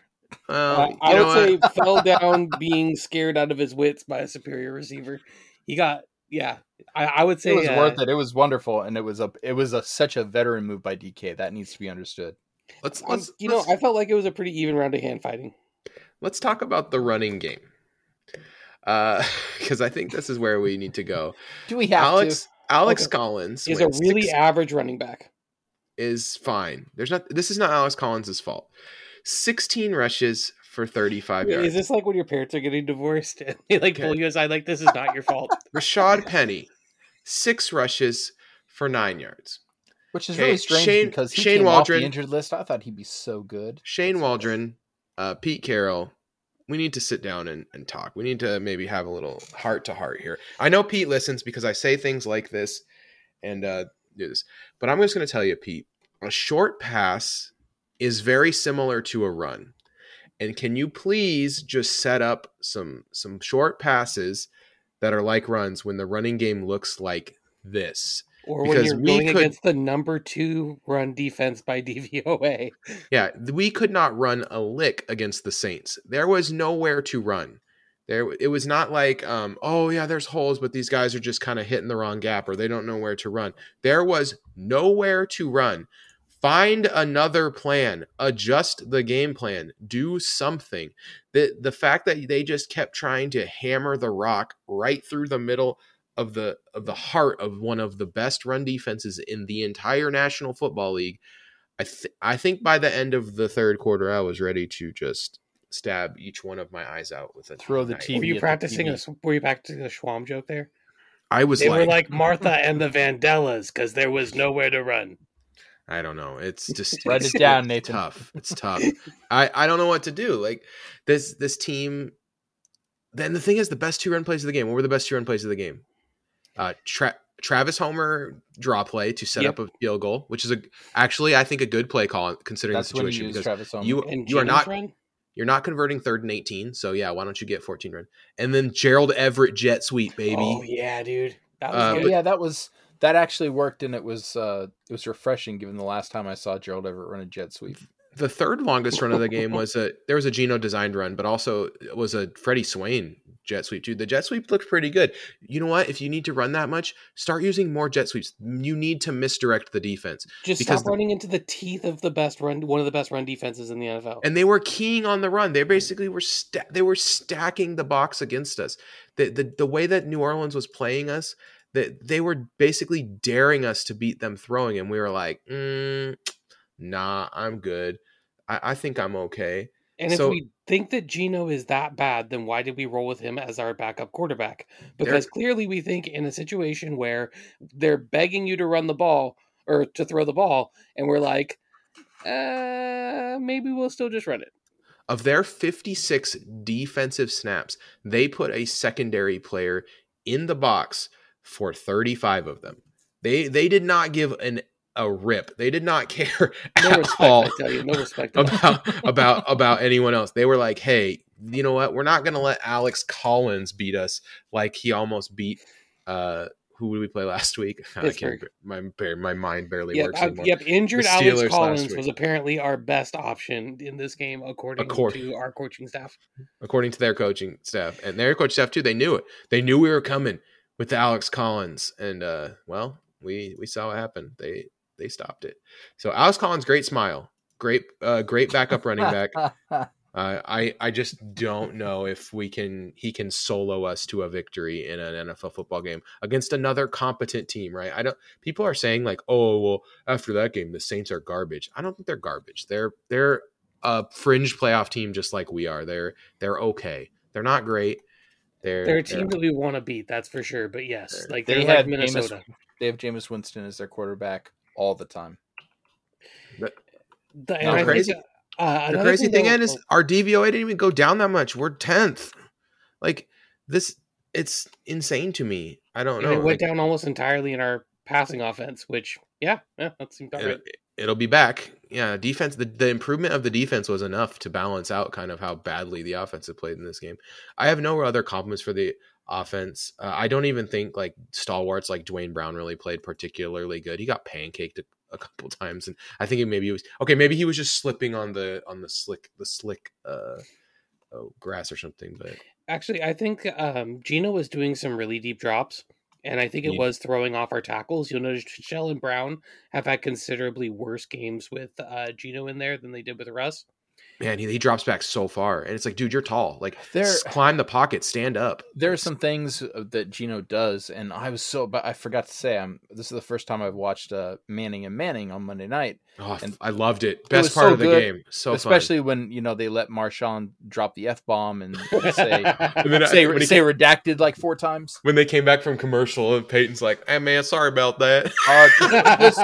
Well, Uh, I would say [laughs] fell down [laughs] being scared out of his wits by a superior receiver. He got yeah. I, I would say It was uh, worth it. It was wonderful, and it was a it was a such a veteran move by DK that needs to be understood. let's um, let's you know, let's, I felt like it was a pretty even round of hand fighting. let's talk about the running game. Uh, [laughs] because I think this is where we need to go. Do we have Alex Alex Okay. Collins He's a really six- average running back. is fine. There's not. This is not Alex Collins' fault. 16 rushes for 35 yards. Is this like when your parents are getting divorced and they like pull you aside like this is not your fault? [laughs] Rashad Penny, six rushes for nine yards. Which is Okay, really strange Shane- because he Shane came off Waldron- the injured list. I thought he'd be so good. Shane Waldron, uh, Pete Carroll, we need to sit down and, and talk. We need to maybe have a little heart to heart here. I know Pete listens because I say things like this and uh, do this, but I'm just going to tell you, Pete, a short pass is very similar to a run. And can you please just set up some some short passes that are like runs when the running game looks like this? Or when Because you're we going could- against the number two run defense by [laughs] DVOA. Yeah, we could not run a lick against the Saints. There was nowhere to run. There, it was not like, um, oh yeah, there's holes, but these guys are just kind of hitting the wrong gap or they don't know where to run. There was nowhere to run. find another plan, adjust the game plan, do something. The the fact that they just kept trying to hammer the rock right through the middle of the of the heart of one of the best run defenses in the entire National Football League. I th- I think by the end of the third quarter, I was ready to just stab each one of my eyes out with a Throw the knife. TV Were you practicing a were you practicing a Schwam joke there? I was They like, were like Martha [laughs] and the Vandellas because there was nowhere to run. I don't know. It's [laughs] just Write it's- it down, it's Nathan. Tough. It's [laughs] tough. I I don't know what to do. Like this this team. Then the thing is, the best two run plays of the game. What were the best two run plays of the game? Uh, Tra- Travis Homer draw play to set Yep. up a field goal, which is a actually I think a good play call considering That's the when you situation use because Homer. you And you are not run? you're not converting third and eighteen. So yeah, why don't you get fourteen run and then Gerald Everett jet sweep baby. Oh yeah, dude. That was Uh, but- yeah, that was that actually worked, and it was uh, it was refreshing given the last time I saw Gerald Everett run a jet sweep. the third longest run of the game was a there was a Geno designed run, but also it was a Freddie Swain jet sweep too. The jet sweep looked pretty good. You know what? If you need to run that much, start using more jet sweeps. You need to misdirect the defense. Just because stop the- running into the teeth of the best run, one of the best run defenses in the NFL. And they were keying on the run. They basically were sta- they were stacking the box against us. The the the way that New Orleans was playing us, that they were basically daring us to beat them throwing, and we were like, mm, "Nah, I'm good. I, I think I'm okay." And if So- we think that Geno is that bad, then why did we roll with him as our backup quarterback? Because clearly we think in a situation where they're begging you to run the ball or to throw the ball, and we're like, uh, maybe we'll still just run it. Of their 56 defensive snaps, they put a secondary player in the box for 35 of them. They they did not give an a rip. They did not [laughs] care No at respect, all I tell you, no respect. about [laughs] about about anyone else. They were like, "Hey, you know what? We're not going to let Alex Collins beat us like he almost beat uh who did we play last week? [laughs] I can't, my my mind barely Yep, works anymore. yep, injured Alex Collins was apparently our best option in this game, according Accord- to our coaching staff. according to their coaching staff and their coach staff too. They knew it. They knew we were coming with Alex Collins, and uh, well, we we saw what happened. They they stopped it. So Alex Collins, great smile, great uh, great backup running back. [laughs] Uh, I I just don't know if we can he can solo us to a victory in an NFL football game against another competent team, right? I don't. People are saying like, oh well, after that game, the Saints are garbage. I don't think they're garbage. They're they're a fringe playoff team just like we are. They're they're okay. They're not great. They're They're a team that we want to beat, that's for sure. But yes, like they they're like have Minnesota. Jameis, they have Jameis Winston as their quarterback all the time. The, and No, crazy- uh, the crazy thing though- in is our DVOA didn't even go down that much. We're tenth. Like this, it's insane to me. I don't and know. it went Like, down almost entirely in our passing offense, which yeah, yeah, that seems about right. it, it'll be back. Yeah, defense. The, the improvement of the defense was enough to balance out kind of how badly the offense had played in this game. I have no other compliments for the offense. Uh, I don't even think like stalwarts like Duane Brown really played particularly good. He got pancaked a, a couple [laughs] times, and I think maybe he was okay. Maybe he was just slipping on the on the slick the slick uh, oh, grass or something. But Actually, I think um, Geno was doing some really deep drops, and I think it Yeah. was throwing off our tackles. You'll notice Shell and Brown have had considerably worse games with uh, Geno in there than they did with Russ. Man, he, he drops back so far, and it's like, dude, you're tall. Like, There- climb the pocket, stand up. There are some things uh, that Geno does, and I was so, but I forgot to say, I'm. This is the first time I've watched uh, Manning and Manning on Monday night, Oh, and I loved it. Best part so of the good, game. So especially when you know they let Marshawn drop the f bomb and [laughs] say. And then I- say, when, say came, redacted like four times. when they came back from commercial, and Peyton's like, "Hey man, sorry about that." Uh, just-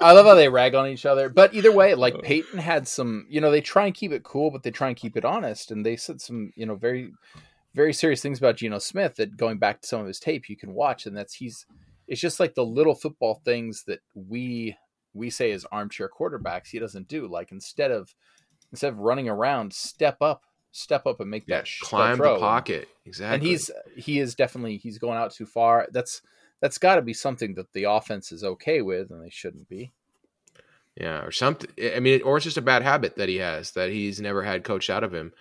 I love how they rag on each other. But either way, like Uh. Peyton had some, you know, they try and keep it cool, but they try and keep it honest. And they said some, you know, very, very serious things about Geno Smith that going back to some of his tape you can watch. And that's he's, it's just like the little football things that we, we say as armchair quarterbacks, he doesn't do. Like instead of, instead of running around, step up, step up and make Yeah, that, that climb throw. the pocket. Exactly. And he's, he is definitely, he's going out too far. That's, that's got to be something that the offense is okay with, and they shouldn't be. yeah, or something. I mean, or it's just a bad habit that he has that he's never had coached out of him.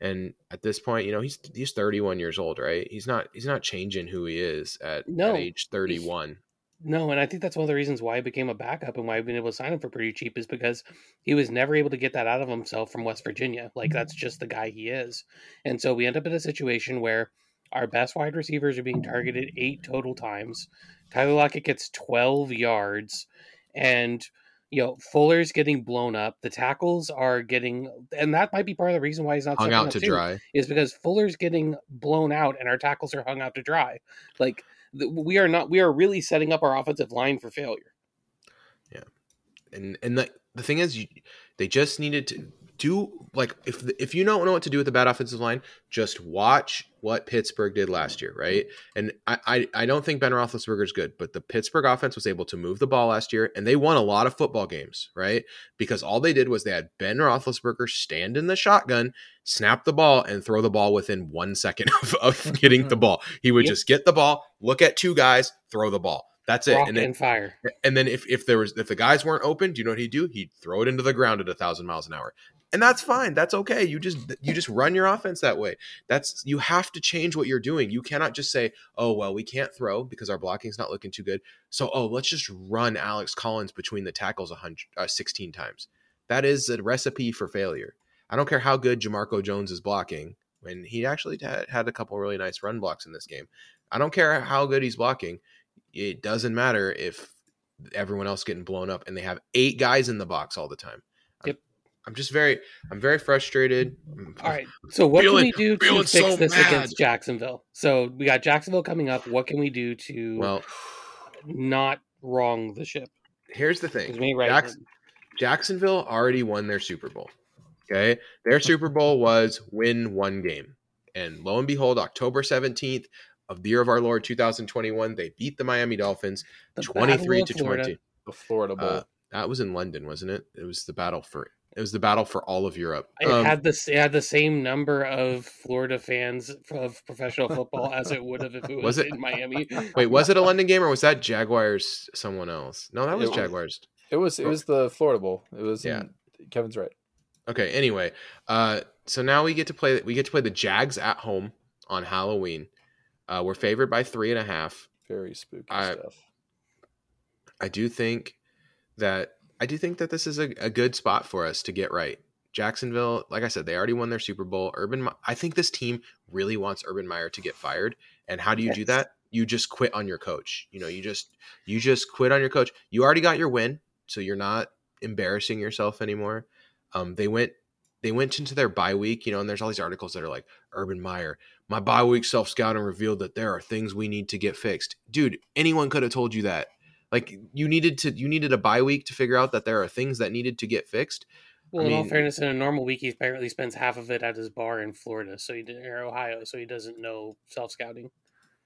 And at this point, you know, he's he's 31 years old, right? He's not he's not changing who he is at, No. at age 31. No, and I think that's one of the reasons why he became a backup and why I've been able to sign him for pretty cheap is because he was never able to get that out of himself from West Virginia. Like mm-hmm. that's just the guy he is. And so we end up in a situation where our best wide receivers are being targeted eight total times. Tyler Lockett gets 12 yards and you know, Fuller's getting blown up. The tackles are getting, and that might be part of the reason why he's not Hung out to too, dry. is because Fuller's getting blown out and our tackles are hung out to dry. Like we are not, we are really setting up our offensive line for failure. Yeah, and and the, the thing is you, they just needed to do like if if you don't know what to do with the bad offensive line just watch what Pittsburgh did last year right and I I, I don't think Ben Roethlisberger is good but the Pittsburgh offense was able to move the ball last year and they won a lot of football games right because all they did was they had Ben Roethlisberger stand in the shotgun snap the ball and throw the ball within one second [laughs] of, of [laughs] getting the ball he would Yep. just get the ball look at two guys throw the ball that's it Rock and and, then fire. and then if, if there was if the guys weren't open, do you know what he'd do? He'd throw it into the ground at a thousand miles an hour. And that's fine. That's okay. You just you just run your offense that way. That's you have to change what you're doing. You cannot just say, "Oh well, we can't throw because our blocking's not looking too good." So, oh, let's just run Alex Collins between the tackles a hundred, uh, sixteen times. That is a recipe for failure. I don't care how good Jamarco Jones is blocking. When he actually had, had a couple really nice run blocks in this game, I don't care how good he's blocking. It doesn't matter if everyone else getting blown up and they have eight guys in the box all the time. I'm- just very, I'm very frustrated. All right. So what Feeling- can we do to fix so this mad. against Jacksonville? So we got Jacksonville coming up. What can we do to Well, not wrong the ship? here's the thing. right. Jacks- Jacksonville already won their Super Bowl. Okay. Their Super Bowl was win one game. And lo and behold, October 17th of the year of our Lord 2021, they beat the Miami Dolphins the 23 to Florida. 20. The Florida Bowl. Uh, that was in London, wasn't it? It was the battle for it was the battle for all of Europe. It Um, had the it had the same number of Florida fans of professional football as it would have if it was, Was it- in Miami. [laughs] Wait, was it a London game or was that Jaguars someone else? No, that was It was- Jaguars. it was it was the Florida Bowl. It was Yeah. in, Kevin's right. Okay, anyway, uh so now we get to play we get to play the Jags at home on Halloween. Uh we're favored by three and a half. Very spooky I- stuff. I do think that I do think that this is a, a good spot for us to get right. Jacksonville, like I said, they already won their Super Bowl. Urban, I think this team really wants Urban Meyer to get fired. And how do you do that? You just quit on your coach. You know, you just you just quit on your coach. You already got your win, so you're not embarrassing yourself anymore. Um, they went they went into their bye week, you know, and there's all these articles that are like Urban Meyer, my bye week self scouting revealed that there are things we need to get fixed. Dude, anyone could have told you that. Like you needed to you needed a bye week to figure out that there are things that needed to get fixed. Well, I in all fairness, in a normal week, he apparently spends half of it at his bar in Florida, so he did, or Ohio, so he doesn't know self scouting.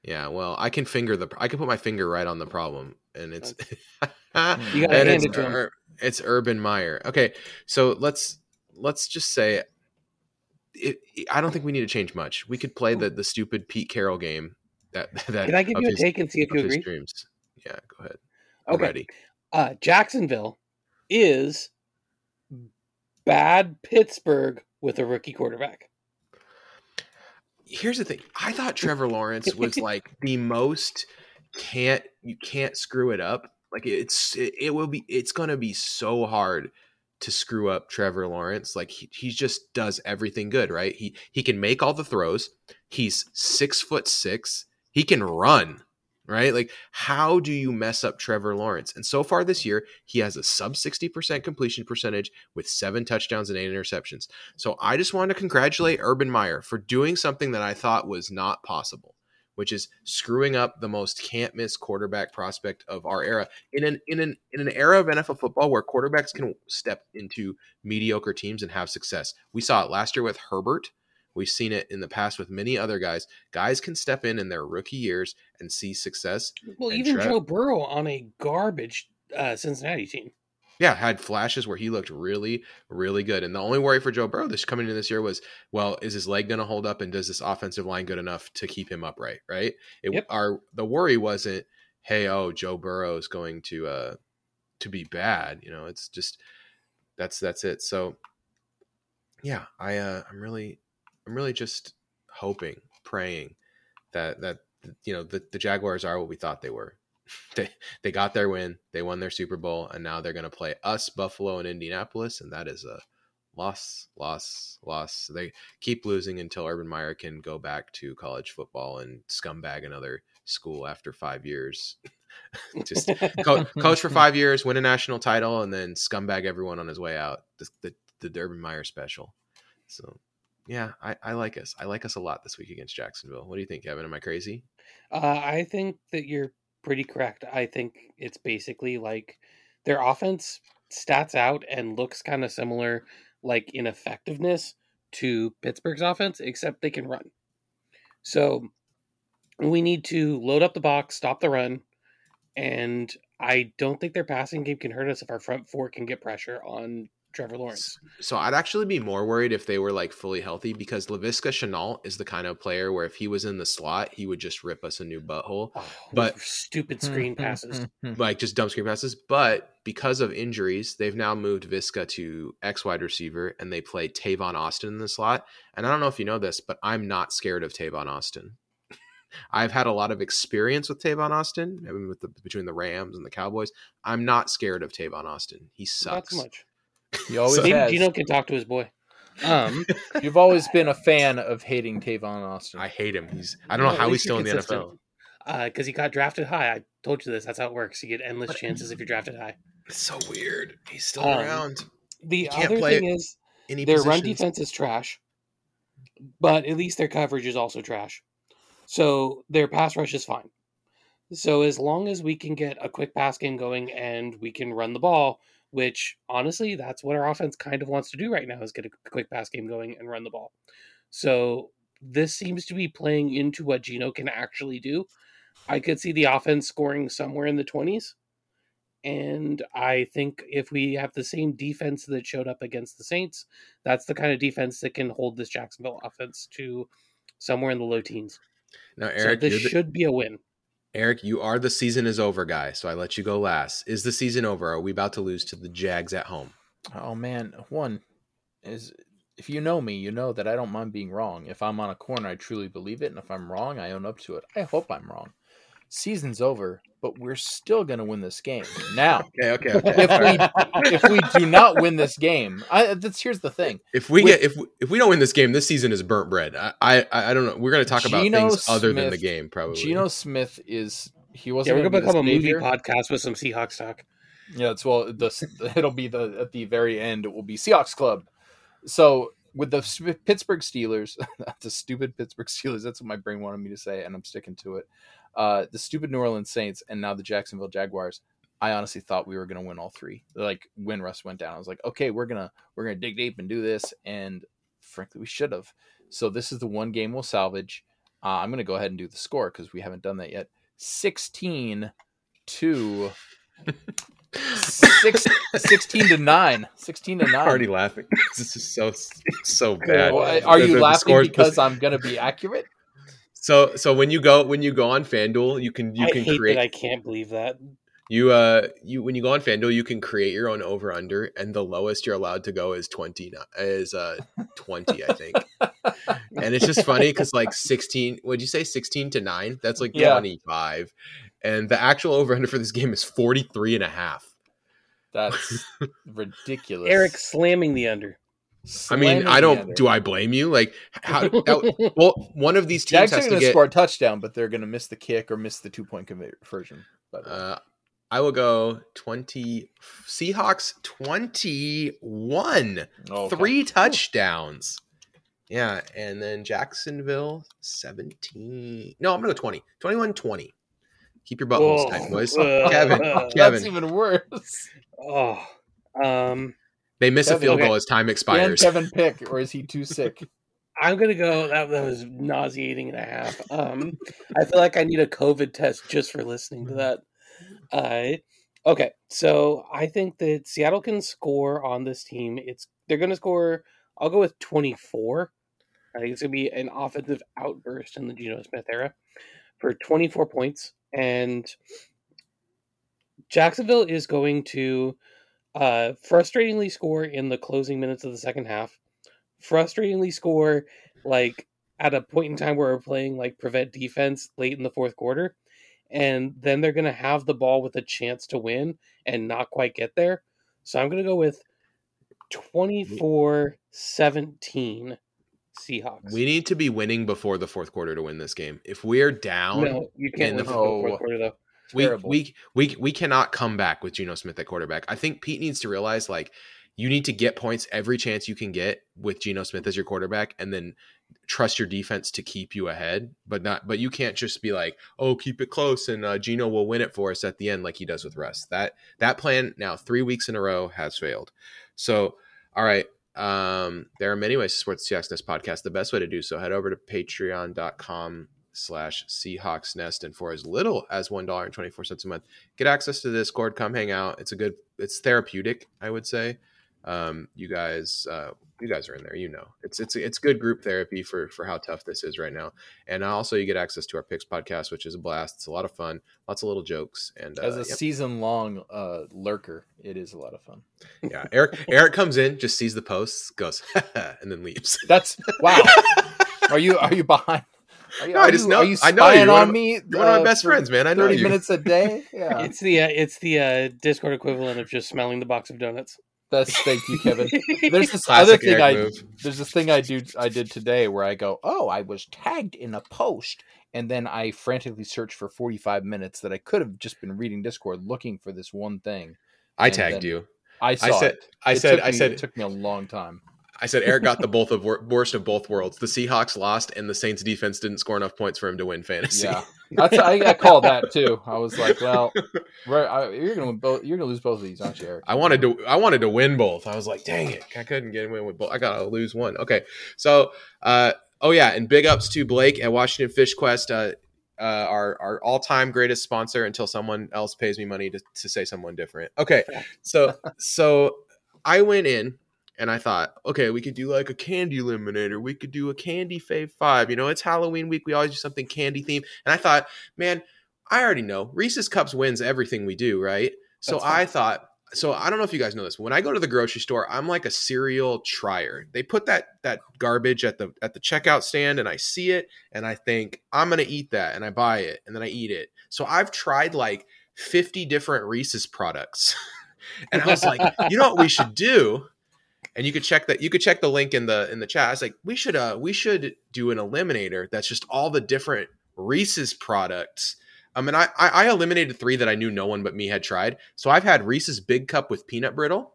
Yeah, well, I can finger the I can put my finger right on the problem, and it's [laughs] and hand it's, it. Ur- it's Urban Meyer. Okay, so let's let's just say it, I don't think we need to change much. We could play the the stupid Pete Carroll game that [laughs] that Can I give you a his- take and see if you agree? dreams. Yeah, go ahead. Okay. ready. Uh, Jacksonville is bad Pittsburgh with a rookie quarterback. Here's the thing. I thought Trevor Lawrence was [laughs] like the most can't you can't screw it up. Like it's it, it will be it's gonna be so hard to screw up Trevor Lawrence. Like he, he just does everything good, right? He he can make all the throws. He's six foot six. He can run, right? Like how do you mess up Trevor Lawrence? And so far this year, he has a sub sixty percent completion percentage with seven touchdowns and eight interceptions. So I just want to congratulate Urban Meyer for doing something that I thought was not possible, which is screwing up the most can't miss quarterback prospect of our era in an in an in an era of NFL football where quarterbacks can step into mediocre teams and have success. We saw it last year with Herbert. We've seen it in the past with many other guys. Guys can step in in their rookie years and see success. Well, even Trev- Joe Burrow on a garbage uh, Cincinnati team. Yeah, had flashes where he looked really, really good. And the only worry for Joe Burrow this coming in this year was, well, is his leg going to hold up, and does this offensive line good enough to keep him upright? Right. It, Yep. Our the worry wasn't, hey, oh, Joe Burrow is going to uh to be bad. You know, it's just that's that's it. So yeah, I uh, I'm really I'm really just hoping, praying that that you know the, the Jaguars are what we thought they were. [laughs] they they got their win. They won their Super Bowl, and now they're going to play us, Buffalo, and Indianapolis, and that is a loss, loss, loss. They keep losing until Urban Meyer can go back to college football and scumbag another school after five years. [laughs] Just co- [laughs] coach for five years, win a national title, and then scumbag everyone on his way out. The the, the Urban Meyer special. So yeah, I, I like us. I like us a lot this week against Jacksonville. What do you think, Kevin? Am I crazy? Uh, I think that you're pretty correct. I think it's basically like their offense stats out and looks kind of similar, like in effectiveness to Pittsburgh's offense, except they can run. So we need to load up the box, stop the run, and I don't think their passing game can hurt us if our front four can get pressure on Trevor Lawrence. So I'd actually be more worried if they were like fully healthy because Laviska Shenault is the kind of player where if he was in the slot, he would just rip us a new butthole. Oh, But- stupid screen hmm, hmm, passes. Hmm, like just dumb screen passes. But because of injuries, they've now moved Visca to X wide receiver and they play Tavon Austin in the slot. And I don't know if you know this, but I'm not scared of Tavon Austin. [laughs] I've had a lot of experience with Tavon Austin, I mean, with the between the Rams and the Cowboys. I'm not scared of Tavon Austin. He Not sucks. so much. He always Maybe has. Geno can talk to his boy. Um, [laughs] You've always been a fan of hating Tavon Austin. I hate him. He's I don't know Well, how he's still you're in the consistent. NFL. because he got drafted high. I told you this. That's how it works. You get endless chances if you're drafted high. It's so weird. He's still Um, around. The can't other thing is Any their run defense is trash, but at least their coverage is also trash. So their pass rush is fine. So as long as we can get a quick pass game going and we can run the ball, which honestly, that's what our offense kind of wants to do right now is get a quick pass game going and run the ball. So this seems to be playing into what Geno can actually do. I could see the offense scoring somewhere in the 20s. And I think if we have the same defense that showed up against the Saints, that's the kind of defense that can hold this Jacksonville offense to somewhere in the low teens. Now, So Eric, this the- should be a win. Eric, you are the season is over guy, so I let you go last. Is the season over? Are we about to lose to the Jags at home? Oh man, one is if you know me, you know that I don't mind being wrong. If I'm on a corner, I truly believe it, and if I'm wrong, I own up to it. I hope I'm wrong. Season's over, but we're still gonna win this game. [laughs] Now, Okay, okay, okay. if we if we do not win this game, I that's here's the thing. if we with- get if we- if we don't win this game, this season is burnt bread. I I, I don't know. We're going to talk about Geno things other than the game, probably. Geno Smith is he wasn't we're gonna gonna be the become a movie savior. podcast with some Seahawks talk. Yeah, it's well, the [laughs] it'll be the at the very end. It will be Seahawks Club. So with the Pittsburgh Steelers, [laughs] the stupid Pittsburgh Steelers. That's what my brain wanted me to say, and I'm sticking to it. Uh, the stupid New Orleans Saints, and now the Jacksonville Jaguars. I honestly thought we were going to win all three. Like when Russ went down, I was like, okay, we're gonna we're gonna dig deep and do this, and frankly, we should have. So this is the one game we'll salvage. Uh, I'm going to go ahead and do the score because we haven't done that yet. 16 to six, 16 to 9 16 to [laughs] 9 I'm already laughing. [laughs] this is so so bad. Are The- you laughing because i'm going to be accurate so so when you go when you go on FanDuel, you can you I can hate create that I can't believe that. you uh you when you go on FanDuel, you can create your own over under, and the lowest you're allowed to go is twenty is uh twenty, I think. [laughs] and it's just funny because like 16 would you say 16 to 9 that's like Yeah. 25 and the actual over under for this game is 43 and a half that's [laughs] ridiculous Eric slamming the under. I mean i don't under. do i blame you? Like how [laughs] that, well one of these teams Jags are has to going to get score a touchdown but they're going to miss the kick or miss the two point conversion by the way. uh i will go 20 seahawks 21 Oh, okay. three touchdowns. Yeah and then jacksonville 17 no i'm gonna go 20 21 20 keep your buttholes Whoa. tight boys. Kevin [laughs] kevin. that's even worse. [laughs] Oh, um, They miss a field okay. goal as time can expires. kevin pick or is he too [laughs] sick I'm gonna go. That, that was nauseating and a half. Um, I feel like I need a COVID test just for listening to that. Uh, okay, so I think that Seattle can score on this team. It's they're gonna score. I'll go with 24. I think it's gonna be an offensive outburst in the Geno Smith era for 24 points, and Jacksonville is going to uh, frustratingly score in the closing minutes of the second half. Frustratingly score like at a point in time where we're playing like prevent defense late in the fourth quarter, and then they're going to have the ball with a chance to win and not quite get there. So I'm going to go with 24 17 Seahawks. We need to be winning before the fourth quarter to win this game. If we're down, no, you can't in win the- the fourth quarter though. We, Terrible. we we we cannot come back with Geno Smith at quarterback. I think Pete needs to realize like you need to get points every chance you can get with Geno Smith as your quarterback, and then trust your defense to keep you ahead. But not, but you can't just be like, oh, keep it close, and uh, Geno will win it for us at the end, like he does with Russ. That that plan now three weeks in a row has failed. So, all right. Um, there are many ways to support the Seahawks Nest podcast. The best way to do so, head over to patreon.com slash Seahawks Nest. And for as little as $1.24 a month, get access to the Discord. Come hang out. It's a good, it's therapeutic, I would say. Um, you guys, uh, you guys are in there, you know, it's, it's, it's good group therapy for, for how tough this is right now. And also you get access to our picks podcast, which is a blast. It's a lot of fun, lots of little jokes. And, uh, As a yep. season long uh, lurker, it is a lot of fun. yeah, Eric, [laughs] Eric comes in, just sees the posts, goes, [laughs] and then leaves. That's wow. [laughs] are you are you behind? Are you, No, I just you, know- Are you I know you're one On me, you're one of my uh, best for friends, man. I know Thirty you. minutes a day. [laughs] Yeah, It's the uh, it's the uh, Discord equivalent of just smelling the box of donuts. that's thank you, Kevin. [laughs] There's this Classic other thing I move. there's this thing I do I did today where I go, oh, I was tagged in a post, and then I frantically search for 45 minutes that I could have just been reading Discord looking for this one thing. I tagged you. I saw I said, it. I It said, took I said, it took me a long time. I said, Eric got the both of worst of both worlds. The Seahawks lost, and the Saints defense didn't score enough points for him to win fantasy. Yeah, [laughs] That's, I got called that too. I was like, well, right, I, you're gonna both. You're gonna lose both of these, aren't you, Eric? I wanted to I wanted to win both. I was like, dang it, I couldn't get a win with both. I gotta lose one. Okay, so uh, oh yeah, and big ups to Blake at Washington Fish Quest, uh, uh, our our all time greatest sponsor until someone else pays me money to, to say someone different. Okay, so so I went in and I thought, okay, we could do like a candy eliminator. We could do a candy fave five. You know, it's Halloween week. We always do something candy themed. And I thought, man, I already know Reese's Cups wins everything we do, right? So. I thought, so I don't know if you guys know this. When I go to the grocery store, I'm like a cereal trier. They put that that garbage at the at the checkout stand, and I see it, and I think I'm gonna eat that, and I buy it, and then I eat it. So I've tried like 50 different Reese's products, [laughs] and I was like, you know what we should do? And you could check that. You could check the link in the in the chat. I was like, we should uh we should do an eliminator that's just all the different Reese's products. I mean, I, I I eliminated three that I knew no one but me had tried. So I've had Reese's Big Cup with peanut brittle.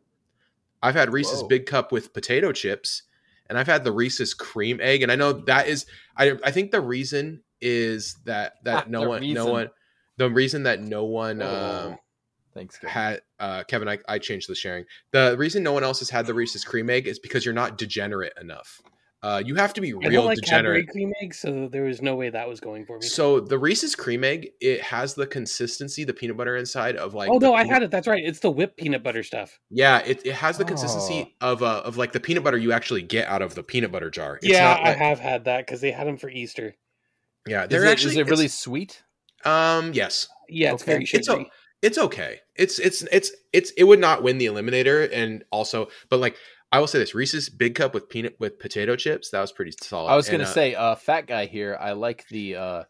I've had Reese's Whoa. Big Cup with potato chips, and I've had the Reese's cream egg. And I know that is I I think the reason is that that no The one no one the reason that no one um. Thanks, Kevin. had uh Kevin I, I changed the sharing. The reason no one else has had the Reese's cream egg is because you're not degenerate enough. Uh you have to be I don't real like Cadbury degenerate. cream egg, so there was no way that was going for me. So the Reese's cream egg, it has the consistency, the peanut butter inside of like oh the no, I had it. That's right. It's the whipped peanut butter stuff. Yeah, it, it has the consistency of uh of like the peanut butter you actually get out of the peanut butter jar. It's yeah, not I have had that because they had them for Easter. yeah, they're it, actually is it really sweet? um yes. Yeah, it's Okay. very It's sugary. It's okay. It's it's it's it's it would not win the eliminator, and also, but like I will say this: Reese's Big Cup with peanut with potato chips that was pretty solid. I was gonna uh, say, uh, fat guy here. I like the uh,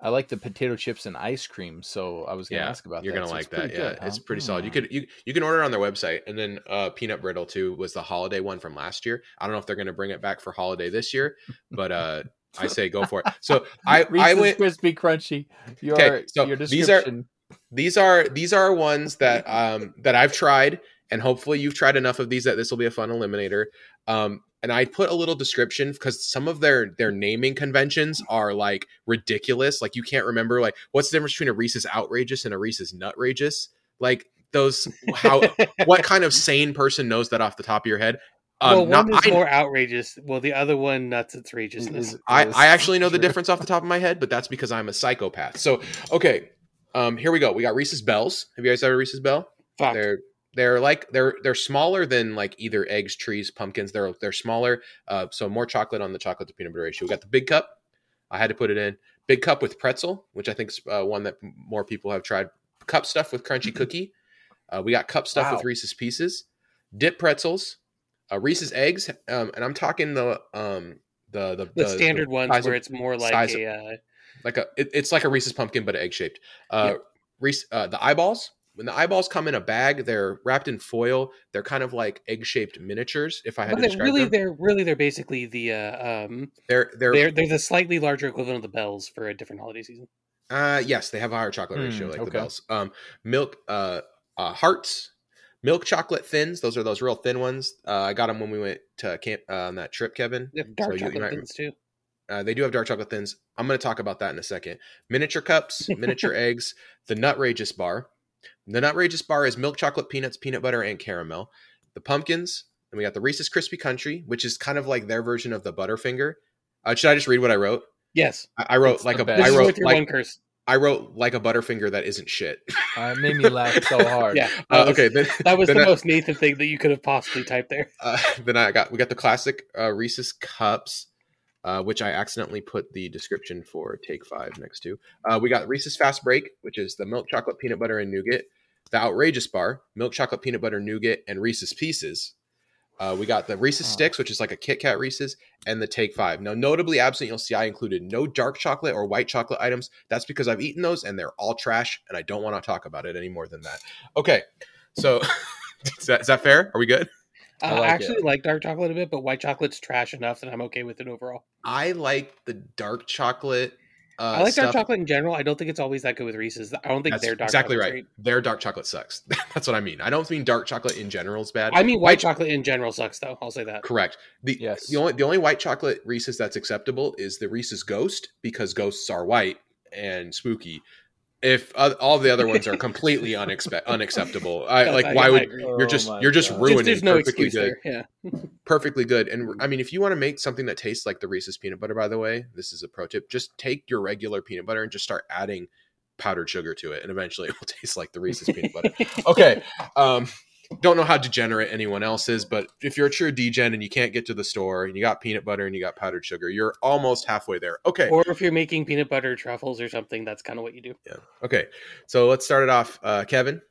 I like the potato chips and ice cream. So I was gonna yeah, ask about that. you're gonna So like that. Yeah, good, it's huh? pretty solid. You could you you can order it on their website, and then uh, peanut brittle too was the holiday one from last year. I don't know if they're gonna bring it back for holiday this year, but uh, I say go for it. So [laughs] I I Reese's went. crispy crunchy. Your Okay, so your these are- description. These are these are ones that um that I've tried and hopefully you've tried enough of these that this will be a fun eliminator. Um and I put a little description because some of their their naming conventions are like ridiculous. Like you can't remember like what's the difference between a Reese's outrageous and a Reese's nutrageous? Like those how [laughs] what kind of sane person knows that off the top of your head? Um, well, not, one is I, more outrageous. Well, the other one nuts its outrageousness. I, I actually know the [laughs] difference off the top of my head, but that's because I'm a psychopath. So okay, um, here we go. We got Reese's Bells. Have you guys ever Reese's Bell? Fuck. They're they're like they're they're smaller than like either eggs, trees, pumpkins. They're they're smaller, uh, so more chocolate on the chocolate to peanut butter ratio. We got the big cup. I had to put it in big cup with pretzel, which I think is uh, one that more people have tried. Cup stuff with crunchy cookie. Uh, we got cup stuff Wow. with Reese's Pieces, dip pretzels, uh, Reese's eggs, um, and I'm talking the um the the, the standard ones where it's more like a uh, like a it, it's like a Reese's pumpkin but egg shaped. Uh, Reese, uh, the eyeballs when the eyeballs come in a bag, they're wrapped in foil. They're kind of like egg shaped miniatures. If I had But to describe really, them, they're really, they're basically the uh, um, they're they're, they're they're the slightly larger equivalent of the bells for a different holiday season. uh yes, they have a higher chocolate ratio Hmm, like the bells. Um, milk uh, uh hearts, milk chocolate thins. Those are those real thin ones. Uh, I got them when we went to camp uh, on that trip, Kevin. They have dark So you- you chocolate might- thins too. Uh, they do have dark chocolate thins. I'm going to talk about that in a second. Miniature cups, miniature [laughs] eggs, the Nutrageous bar. The Nutrageous bar is milk chocolate, peanuts, peanut butter, and caramel. The pumpkins, and we got the Reese's Crispy Crunchy, which is kind of like their version of the Butterfinger. Uh, should I just read what I wrote? Yes, I, I wrote like the a best. this I is wrote with your one like curse. I wrote like a Butterfinger that isn't shit. Uh, it made me laugh so [laughs] hard. Yeah, Uh, was, okay, then that was the I- most Nathan thing that you could have possibly typed there. uh, [laughs] then I got we got the classic uh, Reese's cups, uh, which I accidentally put the description for Take Five next to. Uh, we got Reese's Fast Break, which is the milk chocolate peanut butter and nougat. The Outrageous Bar, milk chocolate peanut butter nougat and Reese's Pieces. Uh, we got the Reese's Oh. Sticks, which is like a Kit Kat Reese's, and the Take Five. Now, notably absent, you'll see I included no dark chocolate or white chocolate items. That's because I've eaten those and they're all trash, and I don't want to talk about it any more than that. Okay, so [laughs] is, that, is that fair? Are we good? Uh, I I, actually it. like dark chocolate a bit, but white chocolate's trash enough that I'm okay with it overall. I like the dark chocolate. Uh, I like dark chocolate in general. I don't think it's always that good with Reese's. I don't think That's their dark chocolate exactly right. great. Their dark chocolate sucks. [laughs] That's what I mean. I don't mean dark chocolate in general is bad. I mean, white chocolate in general sucks, though. I'll say that. Correct. The Yes. the only the only white chocolate Reese's that's acceptable is the Reese's Ghost because ghosts are white and spooky. If uh, all the other ones are completely unexpe- unacceptable, [laughs] I Yes, like I- why I would you're Oh just my you're just God. ruining there's no perfectly excuse good there. Yeah. [laughs] perfectly good. And I mean, if you want to make something that tastes like the Reese's peanut butter, by the way, this is a pro tip. Just take your regular peanut butter and just start adding powdered sugar to it, and eventually it will [laughs] taste like the Reese's peanut butter. Okay. Um, don't know how degenerate anyone else is, but if you're a true degen and you can't get to the store and you got peanut butter and you got powdered sugar, you're almost halfway there. Okay. Or if you're making peanut butter truffles or something, that's kind of what you do. Yeah. Okay. So let's start it off, uh, Kevin.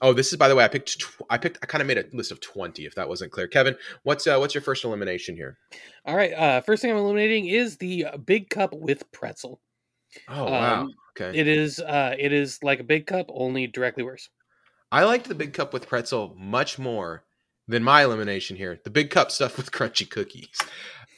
Oh, this is by the way. I picked. Tw- I picked. I kind of made a list of twenty. If that wasn't clear, Kevin, what's uh, what's your first elimination here? All right. Uh, first thing I'm eliminating is the big cup with pretzel. Oh wow. Um, Okay. It is. Uh, it is like a big cup, only directly worse. I liked the big cup with pretzel much more than my elimination here. The big cup stuff with crunchy cookies.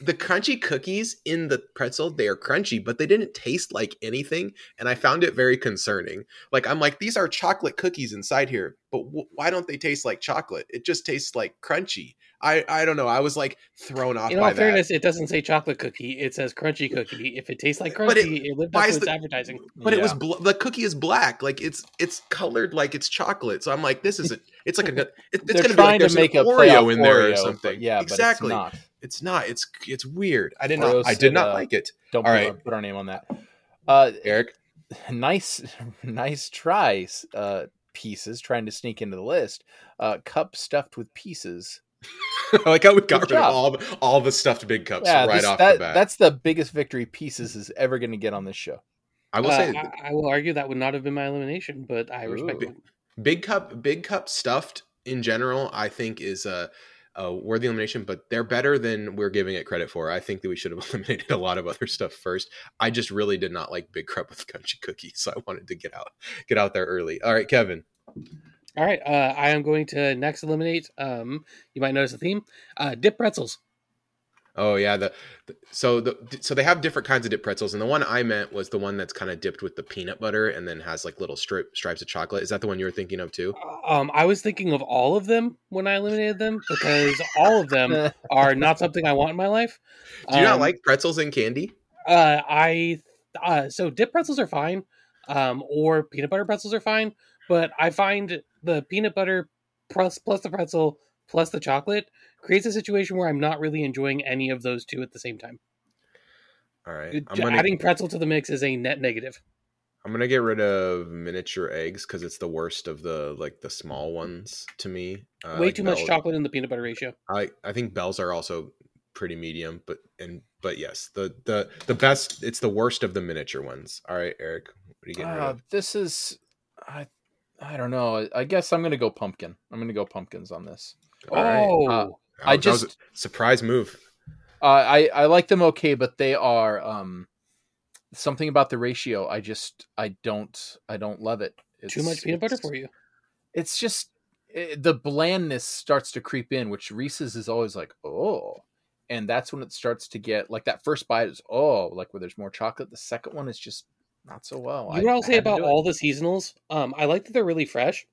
The crunchy cookies in the pretzel, they are crunchy, but they didn't taste like anything. And I found it very concerning. Like, I'm like, these are chocolate cookies inside here, but w- why don't they taste like chocolate? It just tastes like crunchy. I, I don't know. I was like thrown off In by all that. fairness, it doesn't say chocolate cookie. It says crunchy cookie. If it tastes like crunchy, But it- it, lived up to its the- advertising. but it was Yeah. bl- the cookie is black like it's it's colored like it's chocolate so i'm like this is a it's like a it, it's They're gonna be trying like there's to make an a play oreo in there Oreo, or but something yeah, exactly but it's not. it's not it's it's weird i did Oreo not i did not uh, like it Don't All put, our, put our name on that. Uh, eric [laughs] nice, [laughs] nice tries. Uh, pieces trying to sneak into the list. Uh, cup stuffed with pieces. [laughs] I like how we got Good rid of all the, all the stuffed big cups yeah, right this- off that, the bat that's the biggest victory pieces is ever going to get on this show. i will Uh, say I, I will argue that would not have been my elimination, but I respect Ooh. it. big cup big cup stuffed in general i think is a, a worthy elimination but they're better than we're giving it credit for i think that we should have [laughs] eliminated a lot of other stuff first i just really did not like big cup with crunchy cookies so i wanted to get out get out there early all right kevin All right, uh, I am going to next eliminate. Um, you might notice a theme: uh, dip pretzels. Oh yeah the, the so the so they have different kinds of dip pretzels and the one i meant was the one that's kind of dipped with the peanut butter and then has like little strip stripes of chocolate. Is that the one you were thinking of too? Um, I was thinking of all of them when I eliminated them because all of them [laughs] are not something I want in my life. do you not Um, like pretzels and candy? Uh, I uh, so dip pretzels are fine, um, or peanut butter pretzels are fine, but I find the peanut butter plus plus the pretzel plus the chocolate creates a situation where I'm not really enjoying any of those two at the same time. all right J- i'm gonna Adding pretzel to the mix is a net negative. I'm gonna get rid of miniature eggs because it's the worst of the like the small ones to me. Uh, Way like too much chocolate in the peanut butter ratio. I I think bells are also pretty medium, but and but yes, the the the best. It's the worst of the miniature ones. All right, Eric, what are you getting rid Uh, of? this is, I, I don't know. I, I guess I'm going to go pumpkin. I'm going to go pumpkins on this. All right. oh, uh, That I was- that was a just- surprise move. Uh, I I like them okay, but they are um, something about the ratio. I just I don't I don't love it. It's, Too much peanut butter for you. It's just eh, the blandness starts to creep in, which Reese's is always like oh, and that's when it starts to get like that first bite is oh like where there's more chocolate. The second one is just not so well. You know what I'll say about do it. all the seasonals? Um, I like that they're really fresh,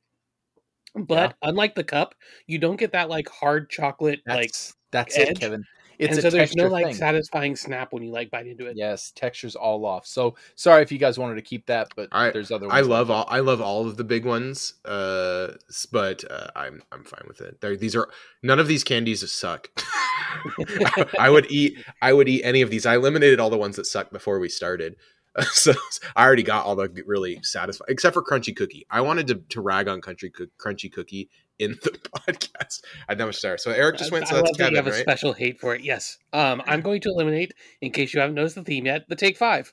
but unlike the cup, you don't get that like hard chocolate like, That's that's edge, it, Kevin. It's and a so there's no like thing. satisfying snap when you like bite into it. Yes, texture's all off. So sorry if you guys wanted to keep that, but I- there's other. I love all I love all of the big ones, uh, but uh, I'm I'm fine with it. They're, these are none of these candies suck. [laughs] I would eat I would eat any of these. I eliminated all the ones that suck before we started, [laughs] so I already got all the really satisfying, except for Crunchy Cookie. I wanted to, to rag on Country Coo- Crunchy Cookie in the [laughs] podcast. I'd never start. So Eric just went. I So that's love that you Kevin, have a special hate for it. Yes. Um, I'm going to eliminate, in case you haven't noticed the theme yet, the take five.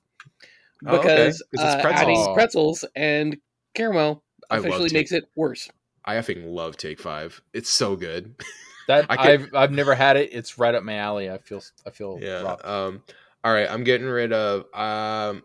Oh, okay. Because 'Cause it's uh, pretzels. adding pretzels and caramel I love officially take- makes it worse. I effing love Take Five. It's so good. [laughs] that. I could- I've I've never had it. It's right up my alley. I feel I feel yeah robbed. um all right i'm getting rid of um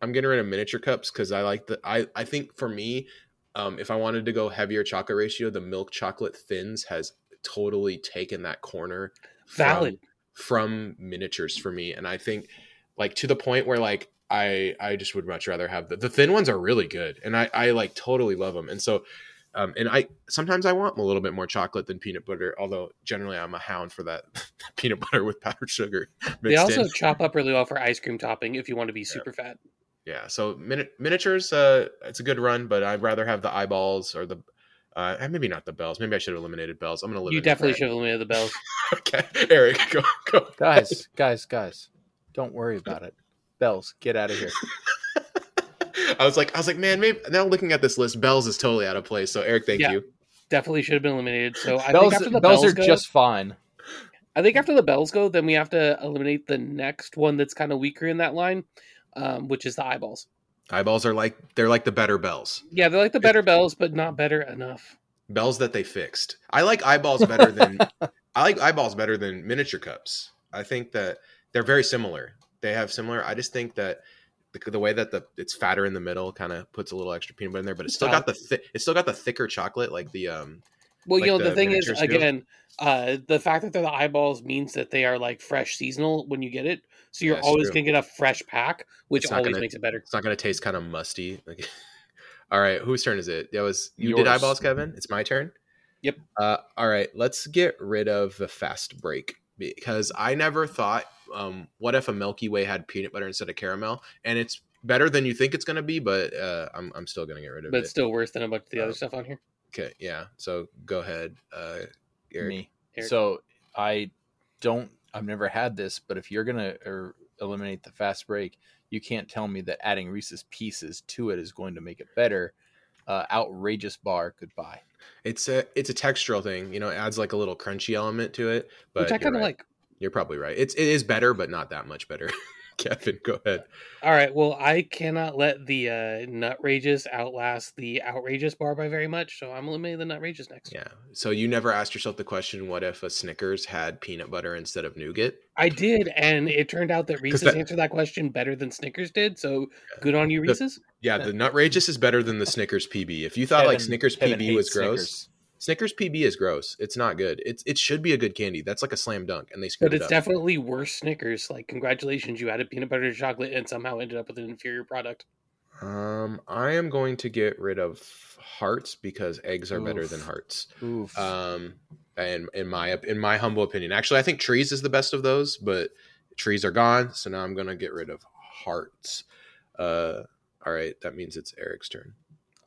i'm getting rid of miniature cups because i like the i i think for me um if i wanted to go heavier chocolate ratio the milk chocolate thins has totally taken that corner from- Valid. from, miniatures for me and i think like to the point where like i i just would much rather have the, the thin ones are really good and i i like totally love them and so um, and I sometimes I want a little bit more chocolate than peanut butter, although generally I'm a hound for that [laughs] peanut butter with powdered sugar. They also in. chop up really well for ice cream topping if you want to be super fat. Yeah. So mini- miniatures, uh, it's a good run, but I'd rather have the eyeballs or the uh, and maybe not the bells. Maybe I should have eliminated bells. I'm gonna eliminate. You definitely that. should have eliminated the bells. [laughs] Okay, Eric, go go. [laughs] guys, guys, guys, don't worry about it. Bells, get out of here. [laughs] I was like, I was like, man, maybe now looking at this list, bells is totally out of place. So Eric, thank Yeah. you. Definitely should have been eliminated. So I bells, think after the bells bells, are go, just fine. I think after the bells go, then we have to eliminate the next one that's kind of weaker in that line, um, which is the eyeballs. Eyeballs are like they're like the better bells. Yeah, they're like the better bells, but not better enough. bells that they fixed. I like eyeballs better than [laughs] I like eyeballs better than miniature cups. I think that they're very similar. They have similar. I just think that the, the way that the it's fatter in the middle kind of puts a little extra peanut butter in there, but it's still got the thi- it's still got the thicker chocolate like the um Well, Like you know, the the thing is, again, uh, the fact that they're the eyeballs means that they are like fresh seasonal when you get it. So you're Yeah, always true. going to get a fresh pack, which always gonna- makes it better. it's not going to taste kind of musty. Like, [laughs] all right, whose turn is it? That was you did eyeballs, Kevin. It's my turn. Yep. Uh, all right, let's get rid of the fast break because I never thought, um, what if a Milky Way had peanut butter instead of caramel? And it's better than you think it's going to be, but uh, I'm I'm still going to get rid of it. But it. it's still worse than a bunch of the Oh. other stuff on here. okay, yeah. So go ahead, uh, Eric. Me. Eric. So I don't. I've never had this, but if you're gonna er, eliminate the fast break, you can't tell me that adding Reese's Pieces to it is going to make it better. Uh, outrageous bar, goodbye. It's a it's a textural thing. You know, it adds like a little crunchy element to it. But which I kind of right. like. You're probably right. It's it is better, but not that much better. [laughs] [laughs] Kevin, go ahead. All right. Well, I cannot let the uh, Nutrageous outlast the outrageous bar by very much, so I'm eliminating the Nutrageous next. Yeah. So you never asked yourself the question, what if a Snickers had peanut butter instead of nougat? I did, and it turned out that Reese's that- answered that question better than Snickers did. So good on you, The- Reese's. Yeah, the Nutrageous is better than the Snickers PB. If you thought like Kevin- Snickers Kevin PB was gross, Snickers. Snickers PB is gross. It's not good. It's it should be a good candy. That's like a slam dunk, and they screwed up. But it's up. definitely worse Snickers. Like, congratulations, you added peanut butter to chocolate and somehow ended up with an inferior product. um, I am going to get rid of hearts because eggs are better than hearts. Oof. Um, and in my in my humble opinion, actually, I think trees is the best of those, but trees are gone, so now I'm gonna get rid of hearts. Uh, all right, that means it's Eric's turn.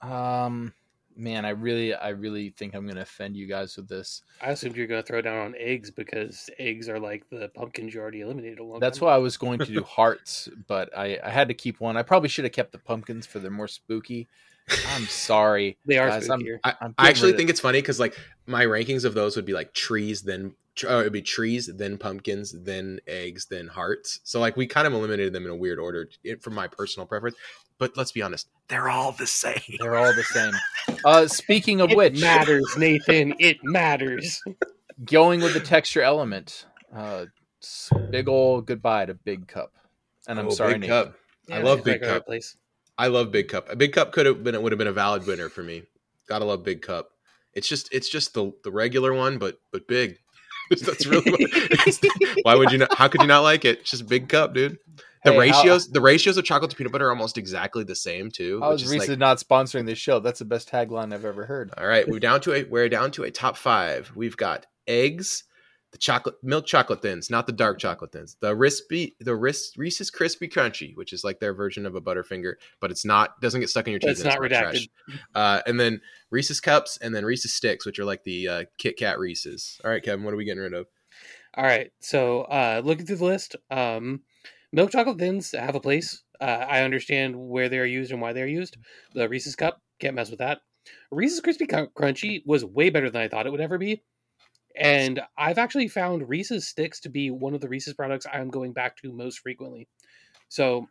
Um, man, I really, I really think I'm gonna offend you guys with this. I assumed you were going to throw down on eggs because eggs are like the pumpkins you already eliminated a long That's time why I was going to do [laughs] hearts, but I, I had to keep one. I probably should have kept the pumpkins for the more spooky. I'm [laughs] sorry. They are guys, I'm- I, I'm I actually rid of- think it's funny because like my rankings of those would be like trees, then tr- oh, it'd be trees, then pumpkins, then eggs, then hearts. So like we kind of eliminated them in a weird order it, from my personal preference. But let's be honest, they're all the same. They're all the same. Uh, speaking of it which, matters, Nathan. It matters. going with the texture element, uh, big old goodbye to Big Cup. And I'm Oh, sorry, Big Nathan. Cup. I love Big like Cup. Place. I love Big Cup. A Big Cup could have been it would have been a valid winner for me. Gotta love Big Cup. It's just it's just the the regular one, but but big. [laughs] That's really what, [laughs] why would you not? How could you not like it? It's just Big Cup, dude. The Hey, how- ratios the ratios of chocolate to peanut butter are almost exactly the same too. How which is is Reese's like, not sponsoring this show? That's the best tagline I've ever heard. all right, we're down to a we're down to a top five. We've got eggs, the chocolate milk chocolate thins, not the dark chocolate thins. The Rispy, the Ris, Reese's crispy crunchy, which is like their version of a Butterfinger, but it's not doesn't get stuck in your teeth. it's not redacted. trash. Uh, and then Reese's cups, and then Reese's sticks, which are like the uh, Kit Kat Reese's. All right, Kevin, what are we getting rid of? All right. So uh, looking through the list, um, milk chocolate thins have a place. Uh, I understand where they are used and why they are used. The Reese's cup can't mess with that. Reese's crispy crunchy was way better than I thought it would ever be. And I've actually found Reese's sticks to be one of the Reese's products I'm going back to most frequently. So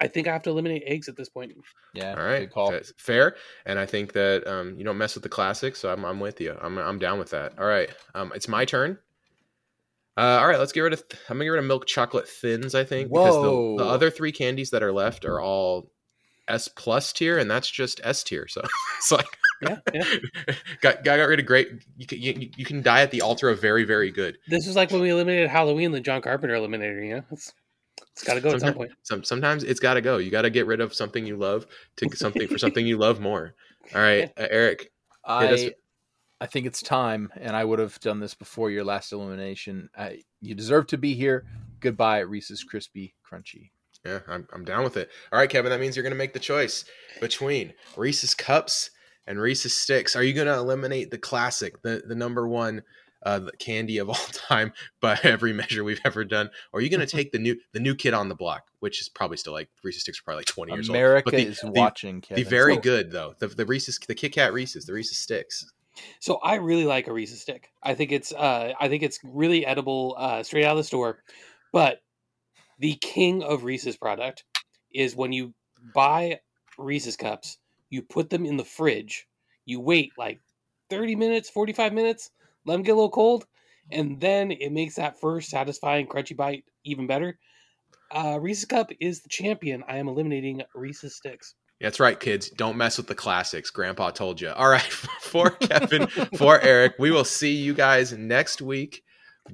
I think I have to eliminate eggs at this point. Yeah, All right, call. Fair. And I think that um, you don't mess with the classics, so I'm, I'm with you. I'm, I'm down with that. All right, um, it's my turn. Uh, all right, let's get rid of. I'm gonna get rid of milk chocolate thins. I think because the, the other three candies that are left are all S plus tier, and that's just S tier. So [laughs] it's like Yeah, yeah. [laughs] got got, got rid of great. You can you, you can die at the altar of very very good. This is like when we eliminated Halloween, the John Carpenter eliminator. You know, it's, it's got to go at some Sometimes- point. Some sometimes it's got to go. You got to get rid of something you love to something for something you love more. All right, [laughs] uh, Eric. Hit us- I I think it's time, and I would have done this before your last elimination. I, you deserve to be here. Goodbye, Reese's Crispy Crunchy. Yeah, I'm, I'm down with it. All right, Kevin, that means you're going to make the choice between Reese's Cups and Reese's Sticks. Are you going to eliminate the classic, the, the number one uh, candy of [laughs] all time by every measure we've ever done? Or are you going to take the new the new kid on the block, which is probably still like Reese's Sticks are probably like 20 years America old. But the, is the, watching. Kevin. the very So- good though, the, the Reese's, the Kit Kat Reese's, the Reese's Sticks. So I really like a Reese's stick. I think it's uh I think it's really edible uh straight out of the store. But the king of Reese's product is when you buy Reese's cups, you put them in the fridge, you wait like 30 minutes, 45 minutes, let them get a little cold, and then it makes that first satisfying crunchy bite even better. Uh, Reese's cup is the champion. I am eliminating Reese's sticks. That's right, kids. Don't mess with the classics. Grandpa told you. All right, [laughs] for Kevin, for Eric, we will see you guys next week.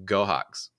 Go Hawks.